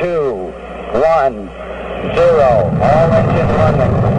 two, one, zero. All engine running.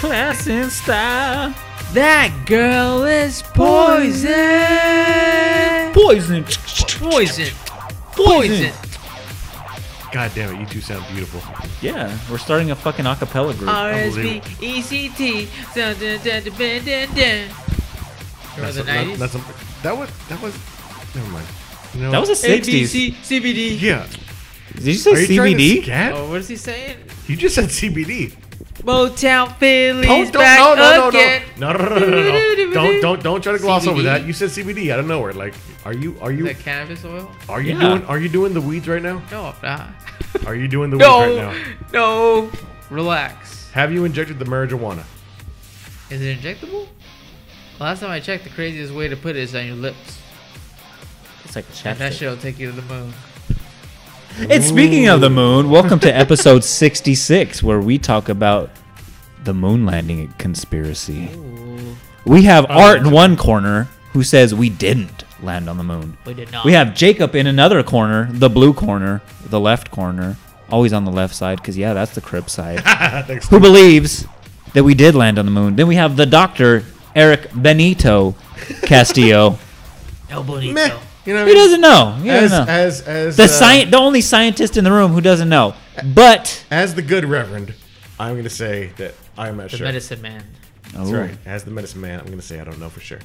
Class and style. That girl is poison. Poison. Poison. Poison. God damn it, you two sound beautiful. Yeah, we're starting a fucking acapella group. RSB ECT. Dun, dun, dun, dun, dun, dun, dun. Remember That's the a- that- 90s? that's a- that was that was. Never mind. You know, That was a 60s. ABC, CBD. yeah. Did you say Are you trying to CBD? scat? Oh, what is he saying? You just said CBD. Motown Philly's Don't, don't, back no, no, no, again. no, no, no, no, no, no, no. Don't, don't, don't try to gloss over that. You said CBD out of nowhere. Like, are you, are you, that cannabis oil? are you Yeah. doing, are you doing the weeds right now? No, I'm not. Are you doing the weeds right No, now? no. Relax. Have you injected the marijuana? Is it injectable? Last time I checked, the craziest way to put it is on your lips. It's like a And that chapstick. shit will take you to the moon. And speaking of the moon, welcome to episode 66, where we talk about the moon landing conspiracy. Ooh, We have Art in one corner who says we didn't land on the moon. we did not. We have Jacob in another corner, the blue corner, the left corner, always on the left side, because, yeah, that's the Crip side, Thanks. who believes that we did land on the moon. Then we have the doctor, Eric Benito Castillo. El Bonito. Meh. You know, what I he mean? doesn't know. He as, doesn't know. as, as, the uh, sci- the only scientist in the room who doesn't know. But as the good reverend, I'm going to say that I'm not The sure. medicine man. That's right. As the medicine man, I'm going to say I don't know for sure.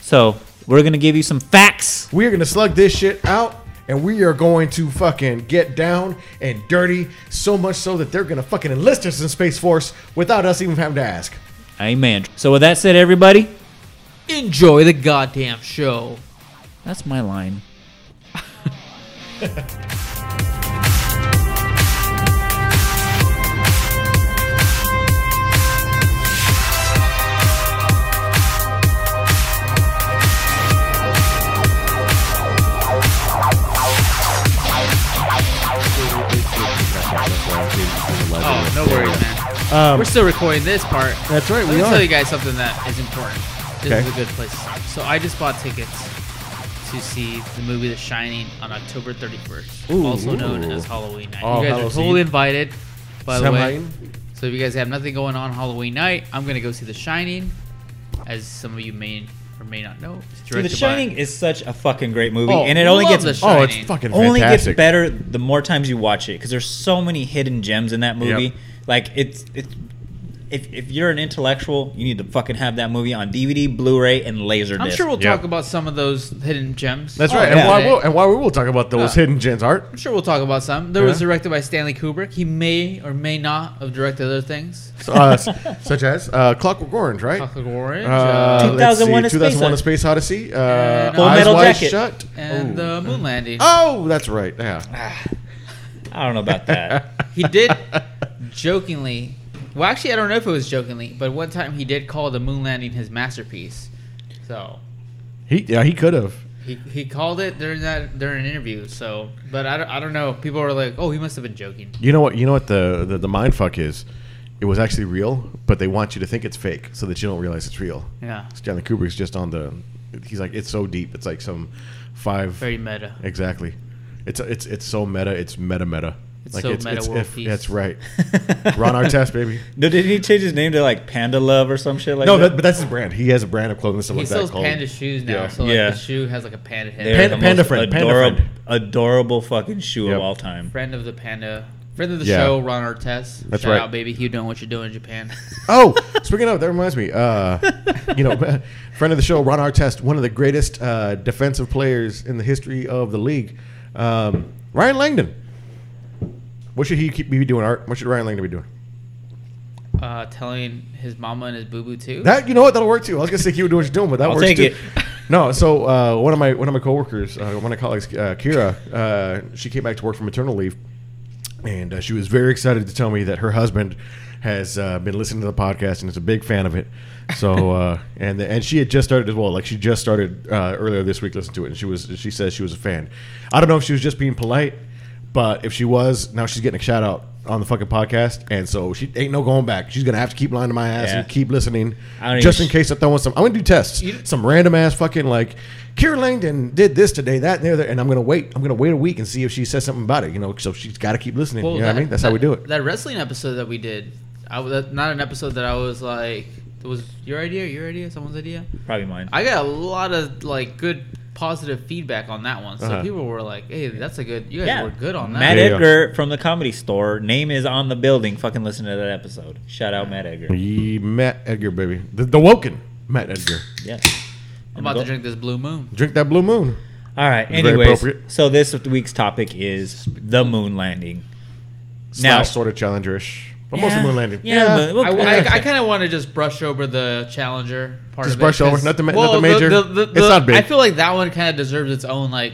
So we're gonna give you some facts. We are going to slug this shit out. And we are going to fucking get down and dirty, so much so that they're gonna fucking enlist us in Space Force without us even having to ask. Amen. So with that said, everybody, Enjoy the goddamn show. that's my line. Oh, no worries, man. Um, We're still recording this part. That's right, Let we me are. tell you guys something that is important. This Okay. is a good place. So I just bought tickets to see the movie The Shining on October 31st, Ooh. also known as Halloween night. All you guys Hallows are totally invited. By the way, Samhain? so if you guys have nothing going on Halloween night, I'm gonna go see The Shining. As some of you may or may not know, it's Dude, The directed by- Shining is such a fucking great movie, Oh, and it only love gets The Oh, it's fucking only gets fantastic. better the more times you watch it because there's so many hidden gems in that movie. Yep. Like it's it's if, if you're an intellectual, you need to fucking have that movie on DVD, Blu-ray, and Laserdisc. I'm sure we'll Yeah. talk about some of those hidden gems. That's Oh, right. yeah. And why we'll, and why we will talk about those Yeah. hidden gems, Art. I'm sure we'll talk about some. There was Yeah. directed by Stanley Kubrick. He may or may not have directed other things. Uh, s- such as uh, Clockwork Orange, right? Clockwork Orange, Uh, uh, let's 2001 see, A Space 2001 A Odyssey. Space Odyssey. Uh, And, Full Eyes Metal Wide Jacket. Shut. and Ooh. the moon landing. Oh, that's right. Yeah. I don't know about that. He did jokingly. Well, actually, I don't know if it was jokingly, but one time he did call the moon landing his masterpiece. So He yeah he could have. he, he called it during that during an interview. So, but I don't, I don't know. People were like, "Oh, he must have been joking." You know what? You know what the, the the mind fuck is? It was actually real, but they want you to think it's fake so that you don't realize it's real. Yeah, Stanley Kubrick's just on the. He's like it's so deep. It's like some five. very meta. Exactly. It's it's it's so meta. It's meta meta. It's so meta world peace. That's right. Ron Artest, baby. no, didn't he change his name to like Panda Love or some shit like no, that? that, but that's his brand. He has a brand of clothing and stuff He like sells that. called- panda shoes now, Yeah. so like Yeah. the shoe has like a panda head. They're Panda- the panda most friend, panda adorable, friend. adorable fucking shoe Yep. of all time. Friend of the panda, friend of the Yeah. show, Ron Artest. That's Shout right. out, baby. You doing what you're doing in Japan? Oh, speaking of, that reminds me. Uh, you know, friend of the show, Ron Artest, one of the greatest uh, defensive players in the history of the league. Um, Ryan Langdon. What should he keep be doing? Art. What should Ryan Langdon be doing? uh, telling his mama and his boo boo too. That you know what that'll work too. I was gonna say keep doing what you're doing, but that I'll works take too. it. No, so uh, one of my one of my coworkers, uh, one of my colleagues, uh, Kira, uh, she came back to work from maternal leave, and uh, she was very excited to tell me that her husband has uh, been listening to the podcast and is a big fan of it. So uh, and and she had just started as well. Like she just started uh, earlier this week listening to it, and she was she says she was a fan. I don't know if she was just being polite, but if she was, now she's getting a shout out on the fucking podcast, and so she ain't no going back. She's gonna have to keep lying to my ass Yeah. and keep listening, just in even- case I throw in some. I'm gonna do tests, You- some random ass fucking like. Kira Langdon did this today, that and the other, and I'm gonna wait. I'm gonna wait a week and see if she says something about it. You know, so she's got to keep listening. Well, you know what I mean? That's how we do it. That wrestling episode that we did, I that, not an episode that I was like, it was your idea, your idea, someone's idea. Probably mine. I got a lot of like good positive feedback on that one. So Uh-huh. people were like, "Hey, that's a good. You guys yeah, were good on that." Matt There you go. Edgar from the Comedy Store. Name is on the building. Fucking listen to that episode. Shout out Matt Edgar. Ye- Matt Edgar, baby, the, the Woken Matt Edgar. Yeah. I'm about to drink this Blue Moon. Drink that blue moon. All right. Very Anyways, so this week's topic is the moon landing. Slash sort of challengerish, but mostly Yeah. moon landing. Yeah, but we'll- I, I, I kind of want to just brush over the Challenger part Just of it. brush over, 'cause- not the ma- not the major. It's not big. I feel like that one kind of deserves its own like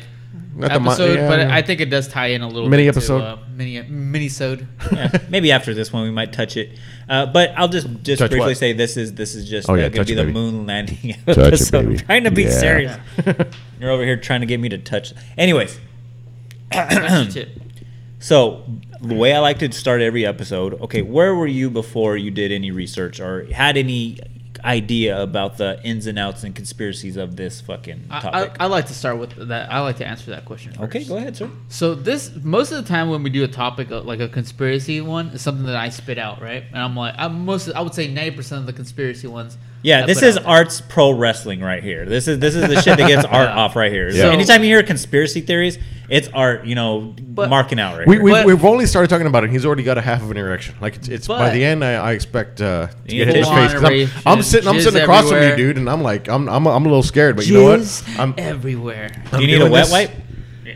Not the mo- episode, yeah, but yeah. I think it does tie in a little Mini bit episode? To, uh, mini mini sode. yeah, maybe after this one we might touch it. Uh, but I'll just just Touch briefly what? say this is this is just Oh, uh, yeah, going to be it, the baby. moon landing it, episode. baby. I'm trying to be Yeah. serious. You're over here trying to get me to touch. Anyways, so the way I like to start every episode. Okay, where were you before you did any research or had any idea about the ins and outs and conspiracies of this fucking topic? I, I like to start with that. I like to answer that question. First. okay, go ahead, sir. So this most of the time when we do a topic uh, like a conspiracy one is something that I spit out, right? And I'm like, I'm most I would say ninety percent of the conspiracy ones. Yeah, this is arts pro wrestling right here. This is this is the shit that gets art off right here. So Yeah. anytime you hear conspiracy theories, it's art, you know, marking out right We, here. we, But- we've only started talking about it. He's already got a half of an erection. Like it's, it's by But- the end, I, I expect uh, to You get hit in the full face. 'cause I'm, erection, I'm sitting, I'm jizz sitting across from you, everywhere. dude, and I'm like, I'm, I'm, I'm a little scared, but you know what? Jizz I'm, everywhere. Do I'm you need a doing wet this- wipe?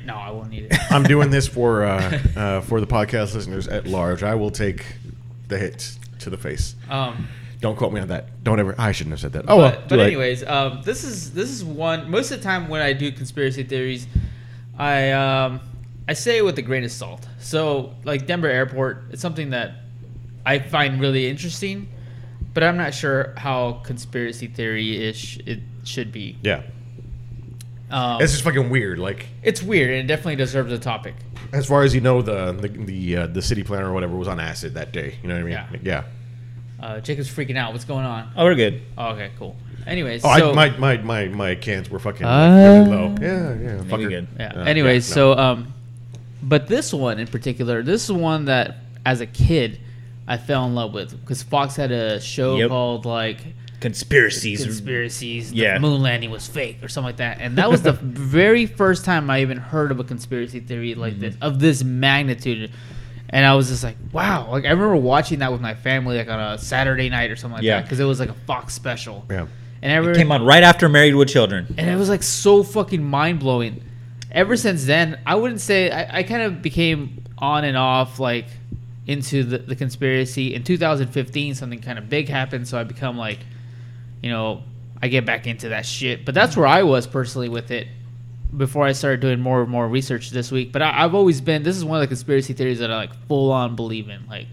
No, I won't need it. I'm doing this for uh, uh, for the podcast listeners at large. I will take the hit to the face. Um, Don't quote me on that. Don't ever. I shouldn't have said that. Oh well. but, too but late. anyways, um, this is this is one. Most of the time when I do conspiracy theories, I um, I say it with a grain of salt. So like Denver Airport, it's something that I find really interesting, but I'm not sure how conspiracy theory ish it should be. Yeah, Um, it's just fucking weird. Like it's weird and it definitely deserves a topic. as far as you know, the the the, uh, the city planner or whatever was on acid that day. You know what I mean? Yeah. Yeah. Uh, Jacob's freaking out. What's going on? Oh, we're good. Oh, okay, cool. Anyways, Oh, so I, my, my my my cans were fucking like, Uh, really low. Yeah, yeah. Maybe fucker. good. Yeah. Uh, Anyways, yeah, no. so um, but this one in particular, this is one that as a kid I fell in love with because Fox had a show Yep. called like Conspiracies. conspiracies. The Yeah. moon landing was fake or something like that, and that was the very first time I even heard of a conspiracy theory like Mm-hmm. this of this magnitude. And I was just like, wow! Like I remember watching that with my family, like on a Saturday night or something like Yeah. that, because it was like a Fox special. Yeah. And I It came on right after Married with Children. and it was like so fucking mind blowing. Ever since then, I wouldn't say I, I kind of became on and off like into the, the conspiracy. In 2015, something kind of big happened, so I become like, you know, I get back into that shit. But that's where I was personally with it before I started doing more and more research this week. But I, I've always been. This is one of the conspiracy theories that I like full on believe in. Like,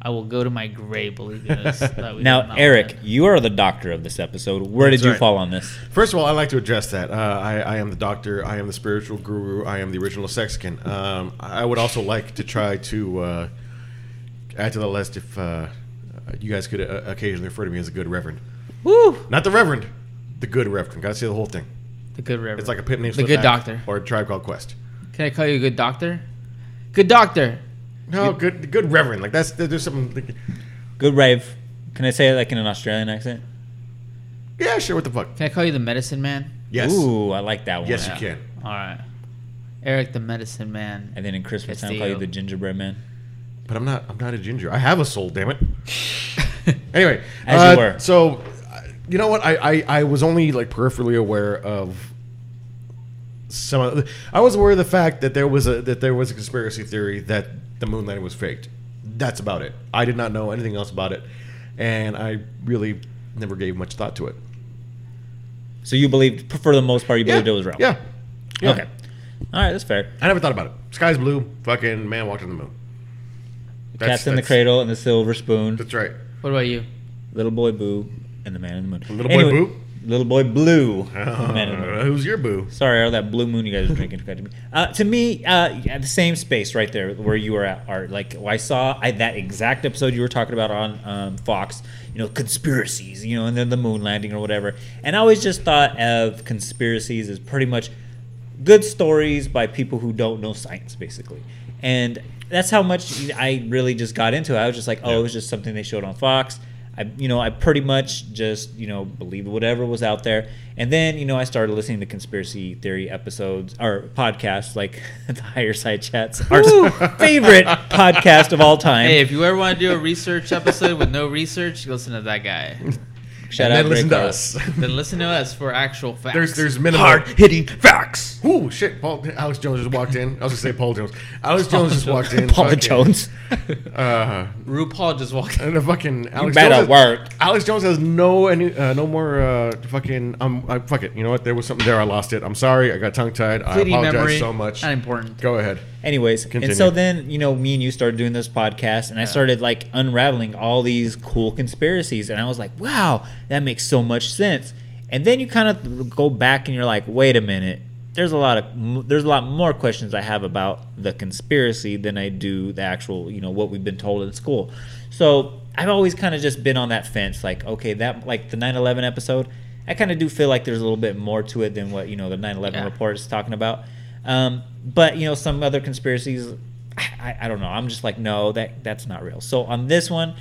I will go to my grave believing this. that Now, Eric, win. you are the doctor of this episode. Where did you right. fall on this? First of all, I'd like to address that. Uh, I, I am the doctor. I am the spiritual guru. I am the original Sexican. Um, I would also like to try to uh, add to the list if uh, you guys could uh, occasionally refer to me as a good reverend. Woo! Not the reverend, the good reverend. Gotta say the whole thing. The good reverend. It's like a pit name. The slip good act doctor. Or a tribe called Quest. Can I call you a good doctor? Good doctor. No, good good reverend. Like that's there's something. Like, Good rave. Can I say it like in an Australian accent? yeah, sure. What the fuck? Can I call you the medicine man? Yes. Ooh, I like that one. Yes, Yeah. you can. All right. Eric the medicine man. And then in Christmas time, call you Castillo. the gingerbread man. But I'm not. I'm not a ginger. I have a soul. Damn it. Anyway, As uh, you were. So, uh, you know what? I, I I was only like peripherally aware of some. Of the, I was aware of the fact that there was a that there was a conspiracy theory that the moon landing was faked. That's about it. I did not know anything else about it, and I really never gave much thought to it. So you believed, for the most part, you believed it was real. Yeah. yeah. Okay. All right, that's fair. I never thought about it. Sky's blue. Fucking man walked on the moon. That's- Cats in the cradle and the silver spoon. That's right. What about you? Little boy Boo and the man in the moon. Little boy Boo? Little boy Blue. and man in the moon. Uh, who's your boo? Sorry, all that blue moon you guys are drinking. to me. Uh, to me, uh, yeah, the same space right there where you were at, Art. Like I saw I, that exact episode you were talking about on um, Fox. You know, conspiracies. You know, and then the moon landing or whatever. And I always just thought of conspiracies as pretty much good stories by people who don't know science, basically. And that's how much I really just got into it. I was just like, oh, Yeah. it was just something they showed on Fox. I, you know, I pretty much just, you know, believed whatever was out there. And then, you know, I started listening to conspiracy theory episodes or podcasts like the Higher Side Chats, our favorite podcast of all time. Hey, if you ever want to do a research episode with no research, listen to that guy. Shout and out then listen to us. then listen to us for actual facts. There's there's minimal Hard hitting facts. Ooh, shit! Paul, Alex Jones just walked in. I was gonna say Paul Jones. Alex Jones just walked in. Paul Fucking- Jones. Uh, RuPaul just walked. and the fucking Alex better Jones. has- work. Alex Jones has no any uh, no more uh, fucking. Um, I, fuck it. You know what? There was something there. I lost it. I'm sorry. I got tongue tied. I Fleeting apologize memory. so much. Not important. Go ahead. Anyways, Continue. and so then you know, me and you started doing this podcast, and I started like unraveling all these cool conspiracies, and I was like, wow, that makes so much sense. And then you kind of go back and you're like, wait a minute, there's a lot of there's a lot more questions I have about the conspiracy than I do the actual, you know, what we've been told in school. So I've always kind of just been on that fence, like, okay, that like the 9/11 episode. I kind of do feel like there's a little bit more to it than what you know the 9/11 Yeah. report is talking about. Um, but you know, some other conspiracies, I, I don't know. I'm just like, no, that that's not real. So on this one,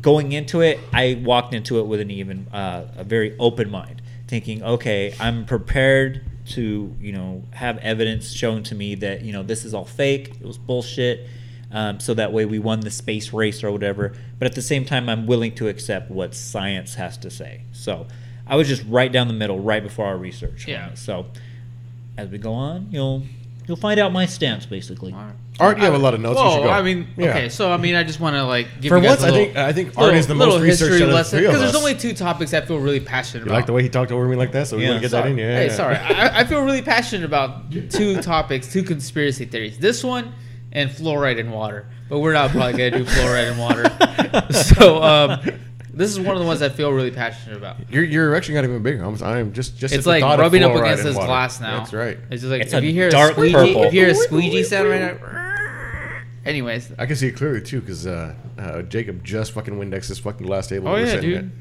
going into it, I walked into it with an even uh, a very open mind, thinking, okay, I'm prepared to you know have evidence shown to me that you know this is all fake. It was bullshit. Um, so that way we won the space race or whatever. But at the same time, I'm willing to accept what science has to say. So I was just right down the middle, right before our research. Yeah. So as we go on, you'll you'll find out my stance basically. Art, you have a lot of notes. you should go. I mean, Yeah. okay, so I mean, I just want to like give For you guys once, a I little, think I think little, Art is the little most researched history out of the lesson three of because us. there's only two topics I feel really passionate You about. like the way he talked over me like that, so we Yeah, want to get sorry. that in. Yeah. Hey, yeah. sorry. I, I feel really passionate about two topics, two conspiracy theories. This one and fluoride in water. But we're not probably gonna do fluoride in water. so um, this is one of the ones I feel really passionate about. Your your erection got even bigger. I'm, I'm just just. It's at the like thought of rubbing up against this water. glass now. That's right. It's just like It's if a you hear dark a squeegee, purple. if you hear a squeegee sound right now. Anyways, I can see it clearly too because uh, uh, Jacob just fucking Windex his fucking glass table. oh yeah, sitting dude.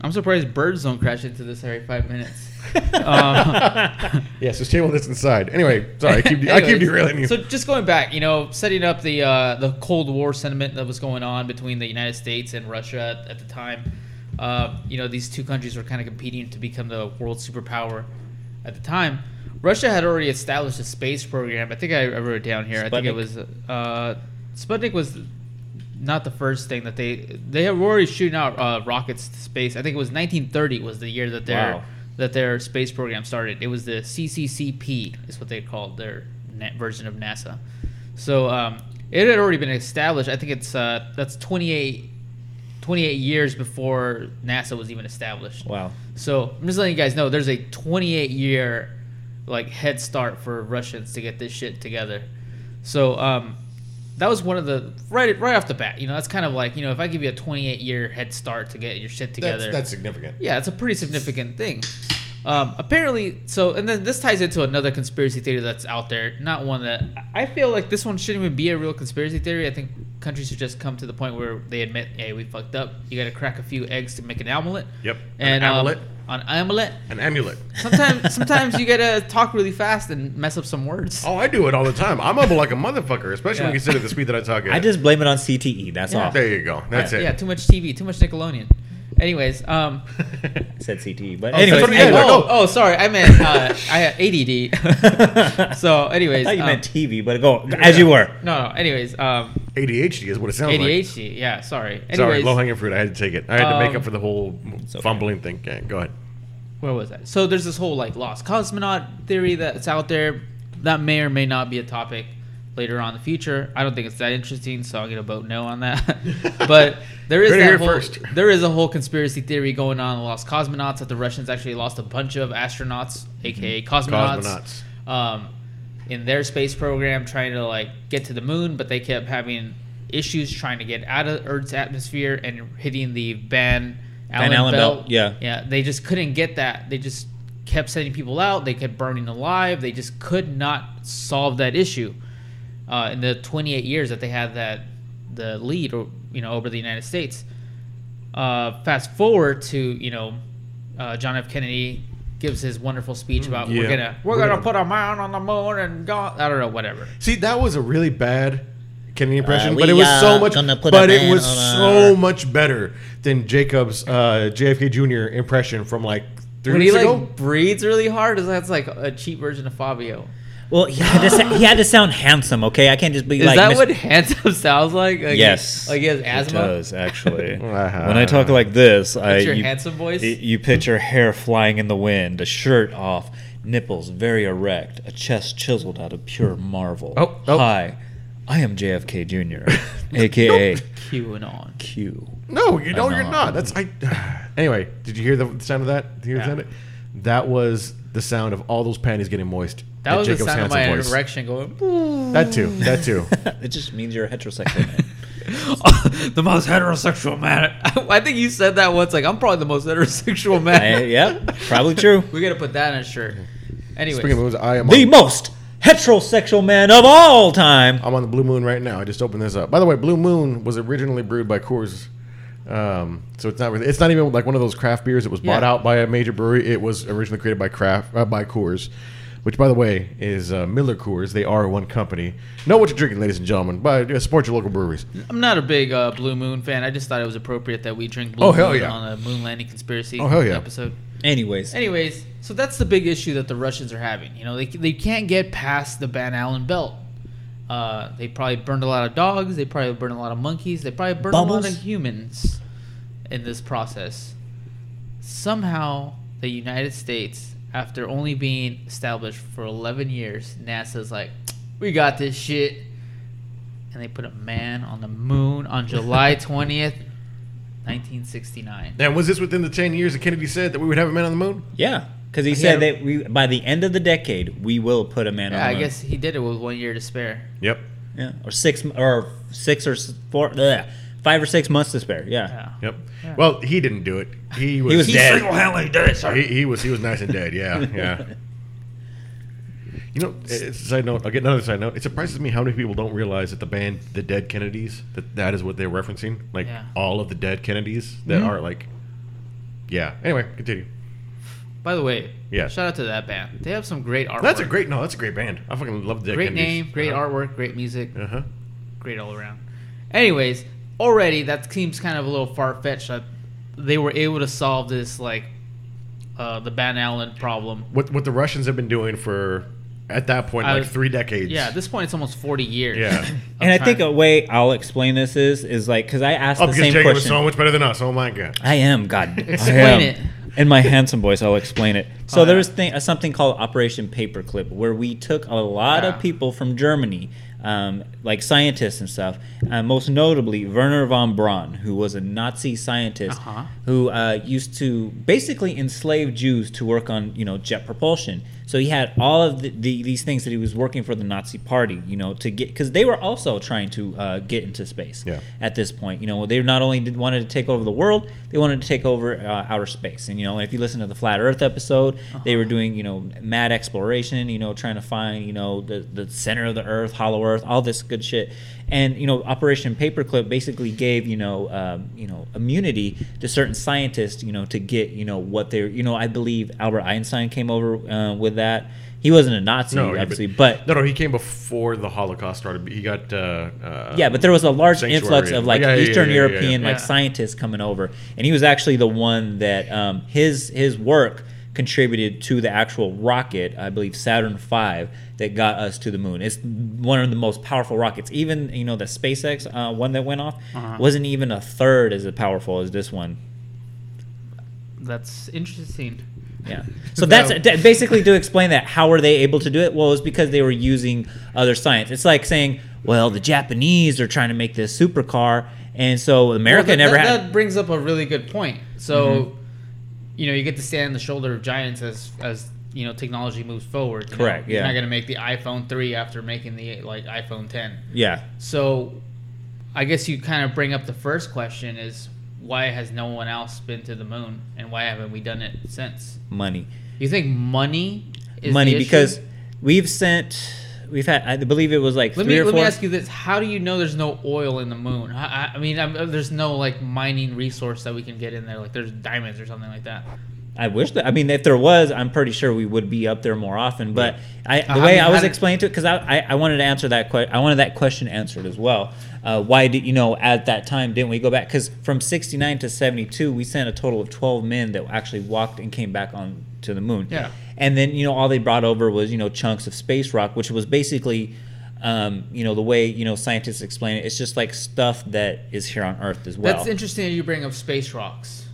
I'm surprised birds don't crash into this every five minutes. um, at. Yes, this table that's inside. Anyway, sorry, I keep I keep derailing you. So just going back, you know, setting up the uh, the Cold War sentiment that was going on between the United States and Russia at, at the time. Uh, you know, these two countries were kind of competing to become the world superpower at the time. Russia had already established a space program. I think I, I wrote it down here. I think it was uh, Sputnik was not the first thing that they they were already shooting out uh, rockets to space. I think it was 1930 was the year that their Wow. that their space program started. It was the CCCP is what they called their net version of NASA. So um, it had already been established. I think it's uh, that's 28, 28 years before NASA was even established. Wow. So I'm just letting you guys know there's a 28 year like head start for Russians to get this shit together. So um, that was one of the right right off the bat. You know, that's kind of like you know if I give you a 28 year head start to get your shit together. That's, that's significant. Yeah, it's a pretty significant thing. Um, apparently, so and then this ties into another conspiracy theory that's out there. Not one that I feel like this one shouldn't even be a real conspiracy theory. I think countries should just come to the point where they admit, "Hey, we fucked up. You got to crack a few eggs to make an omelet." Yep. And An um, amulet. on amulet. An amulet. Sometimes, sometimes you gotta talk really fast and mess up some words. Oh, I do it all the time. I'm mumble like a motherfucker, especially when Yeah. you consider the speed that I talk at. I just blame it on CTE. That's Yeah. all. There you go. That's yeah, it. Yeah, too much TV, too much Nickelodeon. Anyways, um, I said CTE, but Oh, anyways, that's what- oh, oh, sorry, I meant uh, I had ADD. so, anyways, I thought you um, meant TV, but go as you were. no, no. Anyways, um, ADHD is what it sounds like. ADHD. Yeah, sorry. Sorry, low hanging fruit. I had to take it. I had to make Um, up for the whole okay. fumbling thing. Okay, go ahead. where was that? So there's this whole like lost cosmonaut theory that's out there. That may or may not be a topic later on in the future. I don't think it's that interesting, so I'm gonna vote no on that. but there is that whole, first. there is a whole conspiracy theory going on the lost cosmonauts that the Russians actually lost a bunch of astronauts, aka cosmonauts, Cosmonauts. Um, in their space program, trying to like get to the moon, but they kept having issues trying to get out of Earth's atmosphere and hitting the Van Allen, Allen belt. belt, yeah. Yeah, they just couldn't get that. They just kept sending people out. They kept burning alive. They just could not solve that issue. Uh, in the 28 years that they had that the lead, or you know, over the United States. Uh, fast forward to you know, uh, John F. Kennedy gives his wonderful speech about we're gonna we're, We're gonna, gonna- put a man on the moon and go. I don't know, whatever. See, that was a really bad Kennedy impression, Uh, but it was so much. But it was so our- much better than Jacob's uh, JFK Jr. impression from like three When he weeks like ago. breathes really hard, is that's like a cheap version of Fabio. Well, he had to sa- he had to sound handsome. Okay, I can't just be like Is like. that Mis- what handsome sounds like? like Yes, like he has It asthma. does actually. Uh-huh. when I talk like this, I your you, handsome voice. y- you picture hair flying in the wind, a shirt off, nipples very erect, a chest chiseled out of pure marvel. Oh, oh. Hi, I am JFK Jr., aka QAnon. Q. No, you know you're not. That's I. Anyway, did you hear the sound of that? Did you hear the Yeah. sound of it? That was the sound of all those panties getting moist. That at was Jacob's the sound of my voice. erection going. That too. That too. it just means you're a heterosexual man. the most heterosexual man. I think you said that once. Like I'm probably the most heterosexual man. I- yeah, probably true. we gotta put that in a shirt. Anyway, Speaking of moons, I am the on, most heterosexual man of all time. I'm on the Blue Moon right now. I just opened this up. By the way, Blue Moon was originally brewed by Coors. Um, so it's not really, it's not even like one of those craft beers that was bought Yeah. out by a major brewery. It was originally created by craft uh, by Coors, which by the way is uh, Miller Coors. They are one company. Know what you're drinking, ladies and gentlemen. But uh, support your local breweries. I'm not a big uh, Blue Moon fan. I just thought it was appropriate that we drink Blue Oh, hell Moon yeah. on a moon landing conspiracy Oh, hell yeah. episode. Anyways, Anyways, so that's the big issue that the Russians are having. You know, they, they can't get past the Van Allen belt. Uh, they probably burned a lot of dogs. They probably burned a lot of monkeys. They probably burned a lot of humans in this process. Somehow, the United States, after only being established for 11 years, NASA's like, we got this shit. And they put a man on the moon on July 20th, 1969. And was this within the 10 years that Kennedy said that we would have a man on the moon? yeah, because he Yeah. said that we by the end of the decade we will put a man Yeah, on. the moon. I moon. guess he did it with one year to spare. Yep. Yeah, or six or six or s- four, bleh, five or six months to spare. Yeah. Yeah. Yep. Yeah. Well, he didn't do it. He was, was He dead. single-handedly did it, sir. He, he was he was nice and dead. Yeah, yeah. You know, it's a side note. I'll get another side note. It surprises me how many people don't realize that the band, the Dead Kennedys, that that is what they're referencing. Like Yeah. all of the dead Kennedys that Mhm. are like, yeah. Anyway, continue. By the way, Yeah. shout out to that band. They have some great artwork. That's a great no. That's a great band. I fucking love the Dead great Kennedys. name, great uh-huh. artwork, great music, Uh huh. great all around. Anyways, already that seems kind of a little far fetched that they were able to solve this like uh, the Van Allen problem. What what the Russians have been doing for at that point I like was- three decades. Yeah, at this point it's almost 40 years. Yeah. And I think a way I'll explain this is is like because I asked Oh, the because same Jacob was question. so much better than us. Oh my god. I am God. I Explain am. it. In my handsome voice, I'll explain it. So Oh, there yeah. was thing, uh, something called Operation Paperclip, where we took a lot Yeah. of people from Germany, um, like scientists and stuff. Uh, most notably, Wernher von Braun, who was a Nazi scientist Uh-huh. who uh, used to basically enslave Jews to work on, you know, jet propulsion. So he had all of the, the, these things that he was working for the Nazi Party, you know, to get because they were also trying to uh, get into space Yeah. at this point. You know, they not only did wanted to take over the world, they wanted to take over uh, outer space. And you know, if you listen to the flat Earth episode, they were doing you know mad exploration. You know, trying to find you know the the center of the Earth, hollow Earth, all this good shit. And you know, Operation Paperclip basically gave you know um, you know immunity to certain scientists. You know, to get you know what they're you know I believe Albert Einstein came over uh, with that. He wasn't a Nazi, No, yeah, obviously, but no, no, he came before the Holocaust started. He got uh, uh, yeah, but there was a large influx of like yeah, yeah, yeah, Eastern yeah, yeah, yeah. European like Yeah. scientists coming over, and he was actually the one that um, his his work contributed to the actual rocket, I believe Saturn V, that got us to the moon. It's one of the most powerful rockets. Even you know the SpaceX uh, one that went off Uh-huh. wasn't even a third as powerful as this one. That's interesting. Yeah. So that's that- basically to explain that. How were they able to do it? Well, it's because they were using other science. It's like saying, well, the Japanese are trying to make this supercar, and so America Well, that, never that, had. that brings up a really good point. So, Mm-hmm. You know, you get to stand on the shoulder of giants as as you know technology moves forward. you know? Correct, You're yeah. not gonna make the iPhone three after making the like iPhone ten. yeah. So, I guess you kind of bring up the first question is why has no one else been to the moon and why haven't we done it since? Money. You think money is Money because we've sent. We've had. I believe it was like Let three me let four. me ask you this: How do you know there's no oil in the moon? I, I- I mean, I'm, there's no like mining resource that we can get in there. Like there's diamonds or something like that. I wish that. I mean, if there was, I'm pretty sure we would be up there more often. But I, the I way mean, I was explaining to it, because I, I, I wanted to answer that question. I wanted that question answered as well. Uh, why did you know at that time didn't we go back? Because from '69 to '72, we sent a total of 12 men that actually walked and came back on to the moon. Yeah. And then you know all they brought over was you know chunks of space rock, which was basically. Um, you know the way you know scientists explain it. It's just like stuff that is here on Earth as well. That's interesting that you bring up space rocks.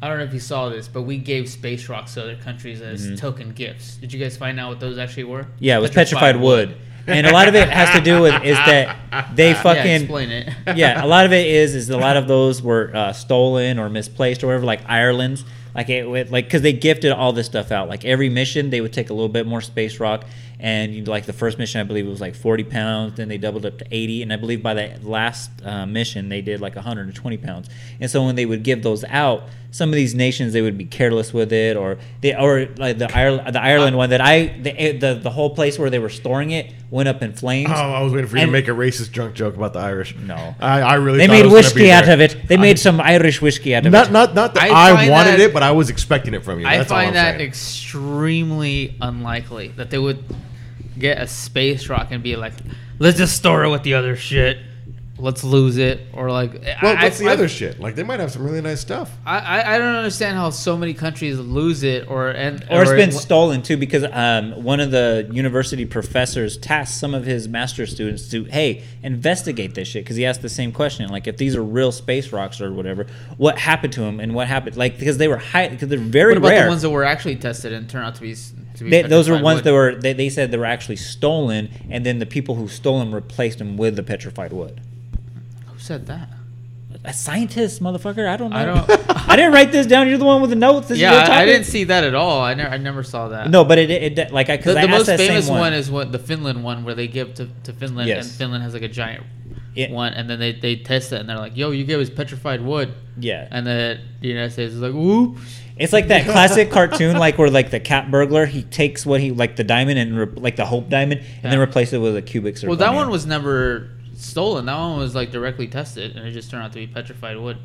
I don't know if you saw this, but we gave space rocks to other countries as token gifts. Did you guys find out what those actually were? Mm-hmm. Yeah, it was petrified, wood. and a lot of it has to do with is that they fucking Yeah, explain it. yeah, a lot of it is is a lot of those were uh, stolen or misplaced or whatever. Like Ireland's, like it would like because they gifted all this stuff out. Like every mission, they would take a little bit more space rock, and like the first mission, I believe it was like forty pounds. Then they doubled up to eighty, and I believe by the last uh, mission, they did like hundred and twenty pounds. And so when they would give those out, some of these nations they would be careless with it, or they or like the Ireland the Ireland one that I the the, the whole place where they were storing it went up in flames. Oh, I was waiting for you to make a racist drunk joke about the Irish. No. I, I really. They made it was whiskey be out there. of it. They made some Irish whiskey out of Not it. not not that I I, wanted that- it, but I was expecting it from you. I That's all I'm find that saying. extremely unlikely that they would get a space rock and be like, "Let's just store it with the other shit. Let's lose it," or like, well, I, what's the I, other shit? Like they might have some really nice stuff. I, I I don't understand how so many countries lose it or and or it's been it- stolen too because um, one of the university professors tasked some of his master students to hey investigate this shit because he asked the same question like if these are real space rocks or whatever what happened to them and what happened like because they were high because they're very What about rare the ones that were actually tested and turned out to be? s- To be they, those were ones wood? that were they, they said they were actually stolen and then the people who stole them replaced them with the petrified wood Who said that? a scientist motherfucker i don't know I don't. I didn't write this down you're the one with the notes this yeah, I, I didn't see that at all. I never I never saw that. no but it, it, like i The, because the I asked most that famous same one. is what the Finland one, where they give to, to Finland, Yes. and Finland has like a giant Yeah. one, and then they, they test it, and they're like, "Yo, you gave us petrified wood," yeah and then the United States is like, "Whoop." It's like that classic cartoon, like where like the cat burglar, he takes what he like the diamond and re- like the hope diamond, and then Yeah. replace it with a cubic circle. Well, that one was never stolen. That one was like directly tested, and it just turned out to be petrified wood.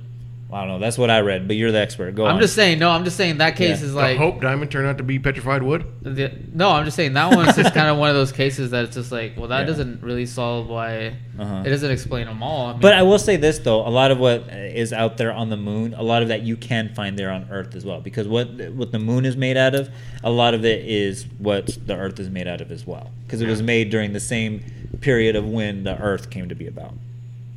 I don't know. That's what I read, but you're the expert. Go. I'm just saying. No, I'm just saying that case Yeah. is The like. Hope Diamond turned out to be petrified wood. The, no, I'm just saying that one's just kind of one of those cases that it's just like, well, that Yeah. doesn't really solve why. Uh-huh. It doesn't explain them all. I mean, But I will say this though, a lot of what is out there on the moon, a lot of that you can find there on Earth as well, because what what the moon is made out of, a lot of it is what the Earth is made out of as well, because it was made during the same period of when the Earth came to be about.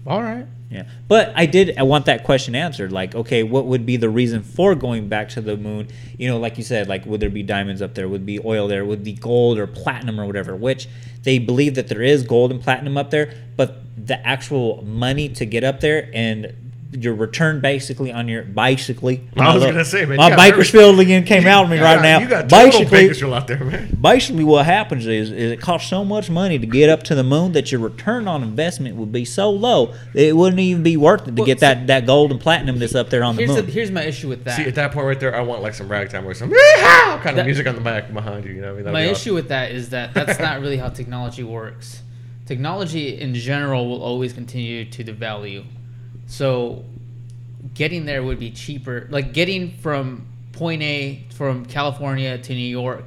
all right. Yeah, but I did. I want that question answered. Like, okay, what would be the reason for going back to the moon? You know, like you said, like would there be diamonds up there? Would be oil there? Would be gold or platinum or whatever? Which they believe that there is gold and platinum up there, but the actual money to get up there and your return basically on your basically. I was my gonna say, man, my you got very- Bakersfield again came out of me right got- now. You got total basically, Bakersfield out there, man. basically what happens is, is it costs so much money to get up to the moon that your return on investment would be so low that it wouldn't even be worth it to Well, get that, that gold and platinum that's up there on the Here's the, moon. here's my issue with that. See, at that point right there, I want like some ragtime or some "Yeehaw!" kind of That- music on the back behind you. You know what I mean? That'd My be issue awesome. with that is that that's not really how technology works. Technology in general will always continue to devalue. So getting there would be cheaper. Like getting from point A from California to New York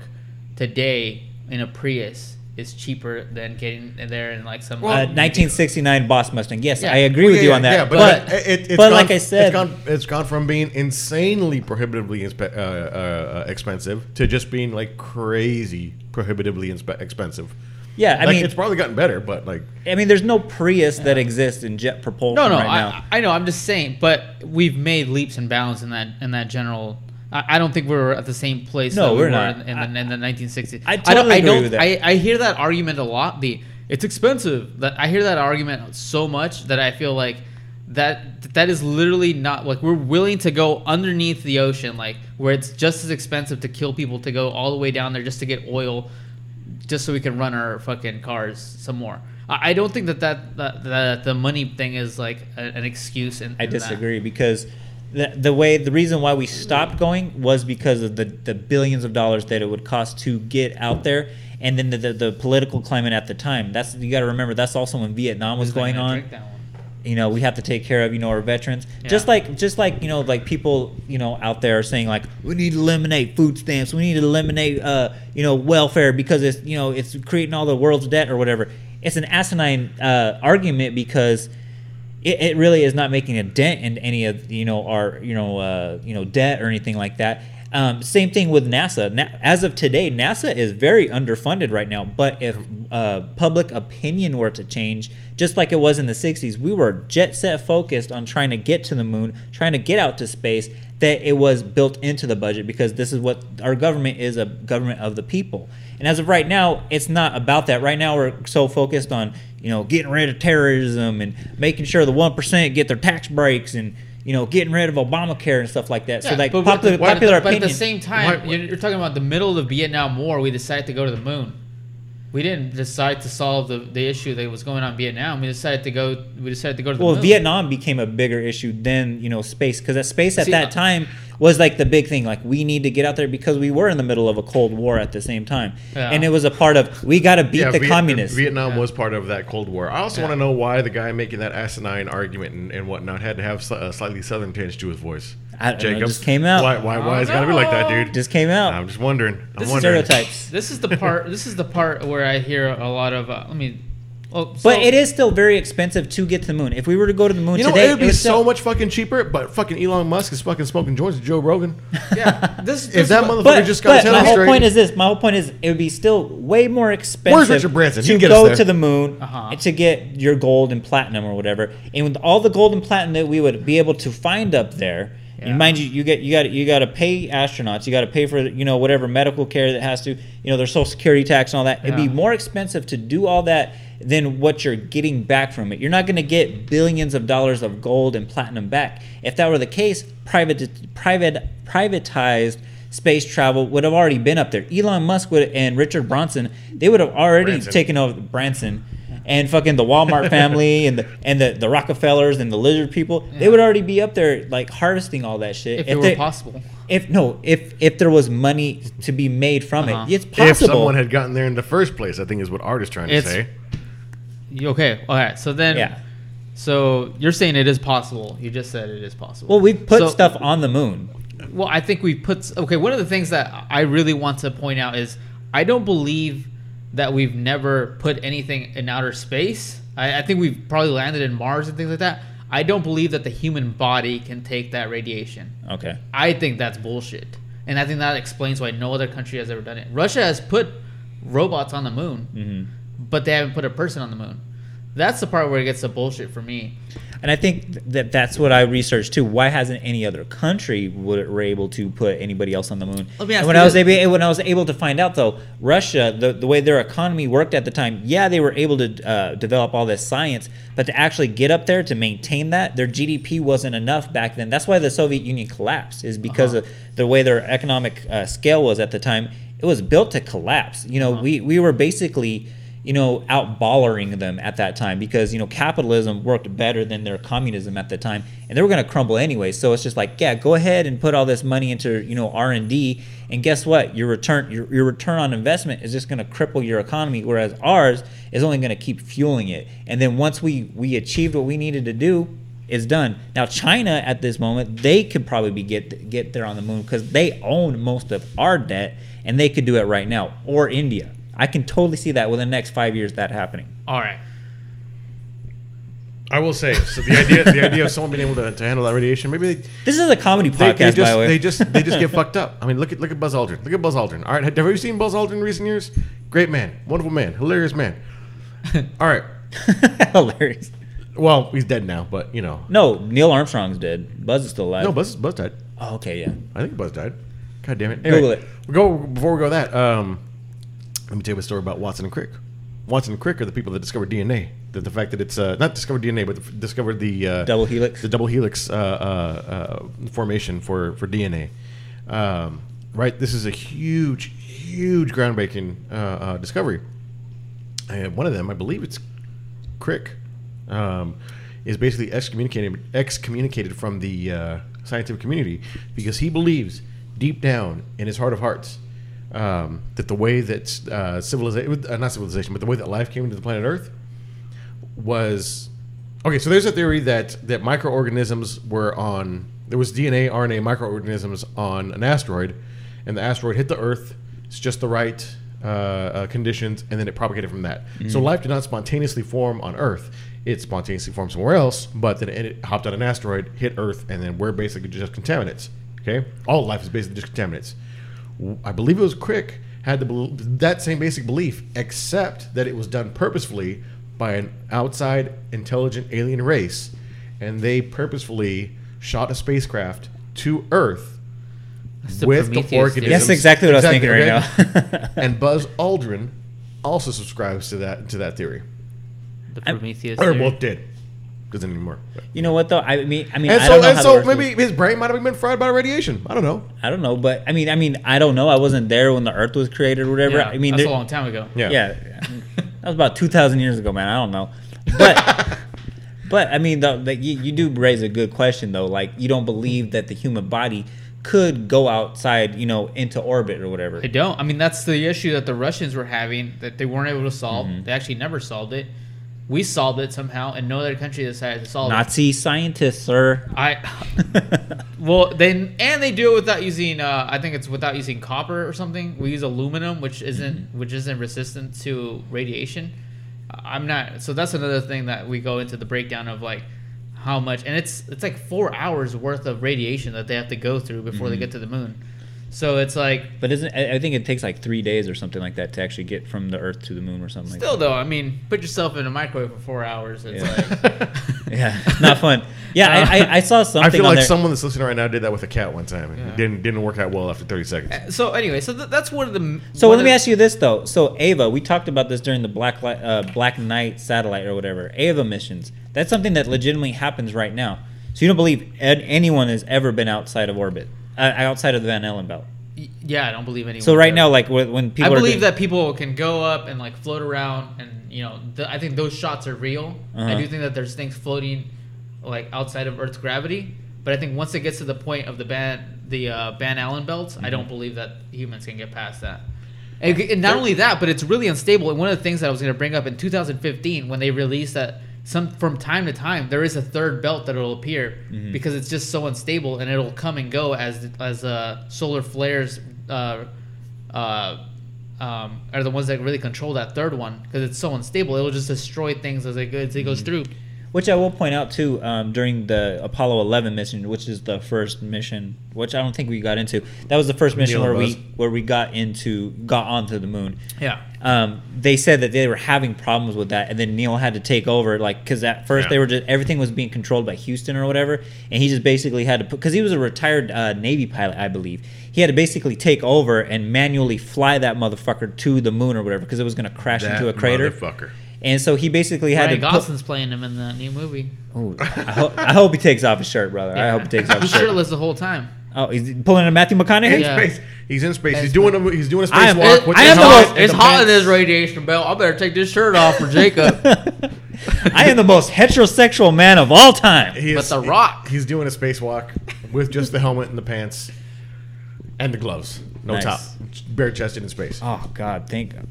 today in a Prius is cheaper than getting there in like some Uh, 1969 Boss Mustang. Yes, Yeah. I agree Well, with yeah, you on that. Yeah, but but, it, it, it's but gone, like I said, it's gone, it's gone from being insanely prohibitively inspe- uh, uh, expensive to just being like crazy prohibitively inspe- expensive. Yeah, I like, mean, it's probably gotten better, but like, I mean, there's no Prius that exists in jet propulsion No, no, right I, now. I know. I'm just saying, but we've made leaps and bounds in that in that general. I, I don't think we're at the same place. No, that we we're were not. in, in, the, in the 1960s. I don't. totally I agree don't. with that. I, I hear that argument a lot. The it's expensive. That I hear that argument so much that I feel like that that is literally not like we're willing to go underneath the ocean, like where it's just as expensive to kill people to go all the way down there just to get oil, just so we can run our fucking cars some more. I I don't think that that, that, that the money thing is like a, an excuse. In, I in that. disagree because the, the way the reason why we stopped going was because of the, the billions of dollars that it would cost to get out there and then the, the, the political climate at the time that's you got to remember that's also when Vietnam was not going on drink that one? You know we have to take care of you know our veterans. Just like just like you know like people you know out there are saying like we need to eliminate food stamps. We need to eliminate uh you know welfare because it's you know it's creating all the world's debt or whatever. It's an asinine uh, argument because it, it really is not making a dent in any of you know our you know uh, you know debt or anything like that. Um, same thing with NASA. Na- as of today, NASA is very underfunded right now. But if uh, public opinion were to change, just like it was in the '60s, we were jet set focused on trying to get to the moon, trying to get out to space. That it was built into the budget because this is what our government is a government of the people. And as of right now, it's not about that. Right now, we're so focused on you know getting rid of terrorism and making sure the one percent get their tax breaks and you know getting rid of Obamacare and stuff like that. so like but, popular but, popular but, opinion. at the same time, Why- you're, you're talking about the middle of the Vietnam War. We decided to go to the moon. We didn't decide to solve the, the issue that was going on in Vietnam. We decided to go. We decided to go to the well, moon. Vietnam became a bigger issue than you know space because that space at See, that uh, time was like the big thing. Like we need to get out there because we were in the middle of a Cold War at the same time, Yeah. and it was a part of we got to beat the Viet- communists. Vietnam Yeah. was part of that Cold War. I also Yeah. want to know why the guy making that asinine argument and, and whatnot had to have sli- a slightly southern tinge to his voice. I don't know, just came out. Why? Why? Why is it gotta be like that, dude? Just came out. I'm just wondering. I'm This is wondering. Stereotypes. This is the part. this is the part where I hear a lot of. Uh, I mean, well, so, But it is still very expensive to get to the moon. If we were to go to the moon You know, today, it would be would so much fucking cheaper, but fucking Elon Musk is fucking smoking joints with Joe Rogan. Yeah, this. If this that is what- motherfucker But, just got his but my whole straight. point is this. My whole point is it would be still way more expensive Where's Richard Branson? He to can get us go there. to the moon Uh-huh. to get your gold and platinum or whatever. And with all the gold and platinum that we would be able to find up there, Yeah. and mind you, you get you got you got to pay astronauts. You got to pay for you know whatever medical care that has to you know their social security tax and all that. It'd be more expensive to do all that than what you're getting back from it. You're not going to get billions of dollars of gold and platinum back. If that were the case, private private privatized space travel would have already been up there. Elon Musk would and Richard Branson, they would have already Branson. taken over Branson and fucking the Walmart family and the and the, the Rockefellers and the lizard people. They would already be up there like harvesting all that shit. if it were possible. If no, if if there was money to be made from Uh-huh. it, it's possible. If someone had gotten there in the first place, I think is what Art is trying to It's- say. Okay, all right. So then, yeah. So you're saying it is possible. You just said it is possible. Well, we've put So- stuff on the moon. Well, I think we've put okay. One of the things that I really want to point out is I don't believe that we've never put anything in outer space. I, I think we've probably landed in Mars and things like that. I don't believe that the human body can take that radiation. Okay. I think that's bullshit, and I think that explains why no other country has ever done it. Russia has put robots on the moon, hmm but they haven't put a person on the moon. That's the part where it gets the bullshit for me. And I think that that's what I researched too. Why hasn't any other country would, were able to put anybody else on the moon? Let me ask And when I was this. able, when I was able to find out though, Russia, the, the way their economy worked at the time, yeah, they were able to uh, develop all this science, but to actually get up there to maintain that, their GDP wasn't enough back then. That's why the Soviet Union collapsed, is because Uh-huh. of the way their economic uh, scale was at the time. It was built to collapse. You know, Uh-huh. we we were basically you know, outballering them at that time because, you know, capitalism worked better than their communism at the time and they were going to crumble anyway. So it's just like, yeah, go ahead and put all this money into, you know, R&D and guess what? Your return your, your return on investment is just going to cripple your economy whereas ours is only going to keep fueling it. And then once we we achieved what we needed to do, it's done. Now China at this moment, they could probably get get there on the moon cuz they own most of our debt and they could do it right now or India. I can totally see that within the next five years that happening. All right. I will say, so the idea, the idea of someone being able to, to handle that radiation, maybe they, This is a comedy they, podcast, they just, by the way. they just, they just get fucked up. I mean, look at, look at Buzz Aldrin. Look at Buzz Aldrin. All right, have you seen Buzz Aldrin in recent years? Great man, wonderful man, hilarious man. All right, hilarious. well, he's dead now, but you know, No, Neil Armstrong's dead. Buzz is still alive. no, Buzz, Buzz died. Oh, okay, yeah. I think Buzz died. God damn it. Google it. We go before we go that. Um, let me tell you a story about Watson and Crick. Watson and Crick are the people that discovered DNA. The, the fact that it's uh, not discovered DNA, but the, discovered the uh, Double helix. the double helix uh, uh, uh, formation for for DNA. Um, right. This is a huge, huge groundbreaking uh, uh, discovery. And one of them, I believe it's Crick, um, is basically excommunicated excommunicated from the uh, scientific community because he believes deep down in his heart of hearts um, that the way that uh, civilization, uh, not civilization, but the way that life came into the planet Earth was okay. So there's a theory that that microorganisms were on there was DNA, RNA, microorganisms on an asteroid, and the asteroid hit the Earth. It's just the right uh, uh, conditions, and then it propagated from that. So life did not spontaneously form on Earth. It spontaneously formed somewhere else, but then it hopped on an asteroid, hit Earth, and then we're basically just contaminants. Okay, all life is basically just contaminants. W- I believe it was Crick had the, that same basic belief, except that it was done purposefully by an outside intelligent alien race, and they purposefully shot a spacecraft to Earth the with the Prometheus organisms. theory. That's exactly what I was thinking right okay? now. and Buzz Aldrin also subscribes to that to that theory, The I'm- Prometheus. or theory. well, did doesn't anymore. you know what though? I mean, I mean, And I so, don't know and how so the Earth was- maybe his brain might have been fried by radiation. I don't know. I don't know, but I mean, I mean, I don't know. I wasn't there when the Earth was created or whatever. Yeah, I mean, that's there- a long time ago. Yeah. yeah, that was about two thousand years ago, man. I don't know, but but I mean, the, the, you, you do raise a good question though. Like, you don't believe that the human body could go outside, you know, into orbit or whatever. I don't. I mean, that's the issue that the Russians were having that they weren't able to solve. Mm-hmm. They actually never solved it. We solved it somehow, and no other country decided to solve it. Nazi scientists, sir. I well, they and they do it without using. Uh, I think it's without using copper or something. We use aluminum, which isn't Mm-hmm. which isn't resistant to radiation. I'm not. So that's another thing that we go into the breakdown of like how much, and it's it's like four hours worth of radiation that they have to go through before Mm-hmm. they get to the moon. So it's like But isn't I I think it takes like three days or something like that to actually get from the Earth to the Moon or something like still though. I mean, put yourself in a microwave for four hours. It's Yeah. like. Yeah, not fun. Yeah, I, I, I saw something. I feel on like there. someone that's listening right now did that with a cat one time. Yeah. It didn't didn't work out well after thirty seconds. so. Anyway, so th- that's one of the. So let me ask you this though. So EVA, we talked about this during the Black Light, uh, Black Knight satellite or whatever. EVA missions. That's something that legitimately happens right now. So you don't believe ed- anyone has ever been outside of orbit, uh, outside of the Van Allen belt. Yeah, I don't believe anyone. So right does. now, like when people I believe doing- that people can go up and like float around, and you know, th- I think those shots are real. I Uh-huh. do think that there's things floating, like outside of Earth's gravity. But I think once it gets to the point of the Van the uh, Van Allen belt, I Mm-hmm. don't believe that humans can get past that. And, and not only that, but it's really unstable. And one of the things that I was going to bring up in 2015 when they released that some from time to time there is a third belt that will appear Mm-hmm. because it's just so unstable and it'll come and go as as uh, solar flares uh, uh, um, are the ones that really control that third one because it's so unstable. It'll just destroy things as it as it Mm-hmm. goes through. Which I will point out too, um, during the Apollo 11 mission, which is the first mission, which I don't think we got into. That was the first mission Neil where we where we got into got onto the moon. Yeah. Um, they said that they were having problems with that, and then Neil had to take over, like because at first Yeah. they were just everything was being controlled by Houston or whatever, and he just basically had to put because he was a retired uh, Navy pilot, I believe. He had to basically take over and manually fly that motherfucker to the moon or whatever because it was going to crash That into a crater. motherfucker. And so he basically had Ryan to. put- Gosling's playing him in the new movie. Ooh, I, ho- I hope he takes off his shirt, brother. I hope he takes off his He's shirt. shirtless the whole time. Oh, he's pulling a Matthew McConaughey. Yeah. Space. He's in space. He's That's doing a he's doing a I am- spacewalk. with I his am the helmet most- and It's hot in this radiation belt. I better take this shirt off for Jacob. I am the most heterosexual man of all time. He But The Rock. He's doing a spacewalk with just the helmet and the pants and the gloves. No Nice. top. Bare chested in space. Oh God, thank God.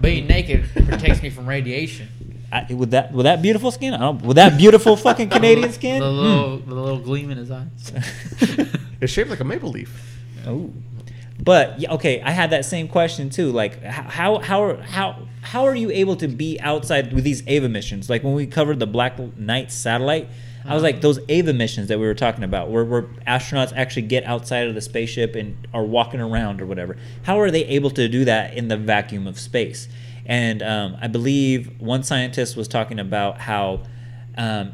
Being naked protects me from radiation. I, with that with that beautiful skin, I don't, with that beautiful fucking Canadian skin. The Hmm. little, the little gleam in his eyes. It's shaped like a maple leaf. Oh. But okay, I had that same question too. Like, how how how how are you able to be outside with these EVA missions? Like when we covered the Black Knight satellite, I was like, those EVA missions that we were talking about, where where astronauts actually get outside of the spaceship and are walking around or whatever. How are they able to do that in the vacuum of space? And um, I believe one scientist was talking about how um,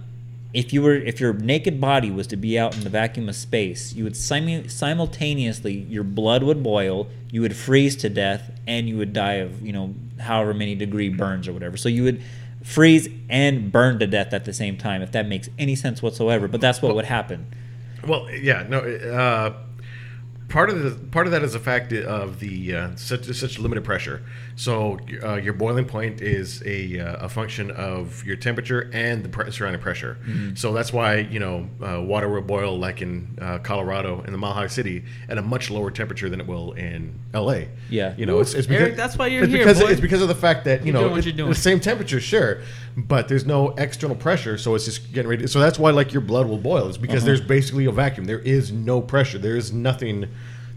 if you were if your naked body was to be out in the vacuum of space, you would simu- simultaneously your blood would boil, you would freeze to death, and you would die of you know however many degree burns or whatever. So you would freeze and burn to death at the same time, if that makes any sense whatsoever. But that's what would happen. Well, yeah, no. Uh, part of the part of that is the fact of the uh, such such limited pressure. So uh, your boiling point is a, uh, a function of your temperature and the pre- surrounding pressure. Mm-hmm. So that's why you know uh, water will boil like in uh, Colorado in the Mile High City at a much lower temperature than it will in L.A. Yeah. you know it's, it's because Eric, that's why you're it's here, Because boy. it's because of the fact that you You're know doing what it- you're doing. the same temperature, sure, but there's no external pressure, so it's just getting ready. So that's why like your blood will boil. It's because Uh-huh. there's basically a vacuum. There is no pressure. There is nothing.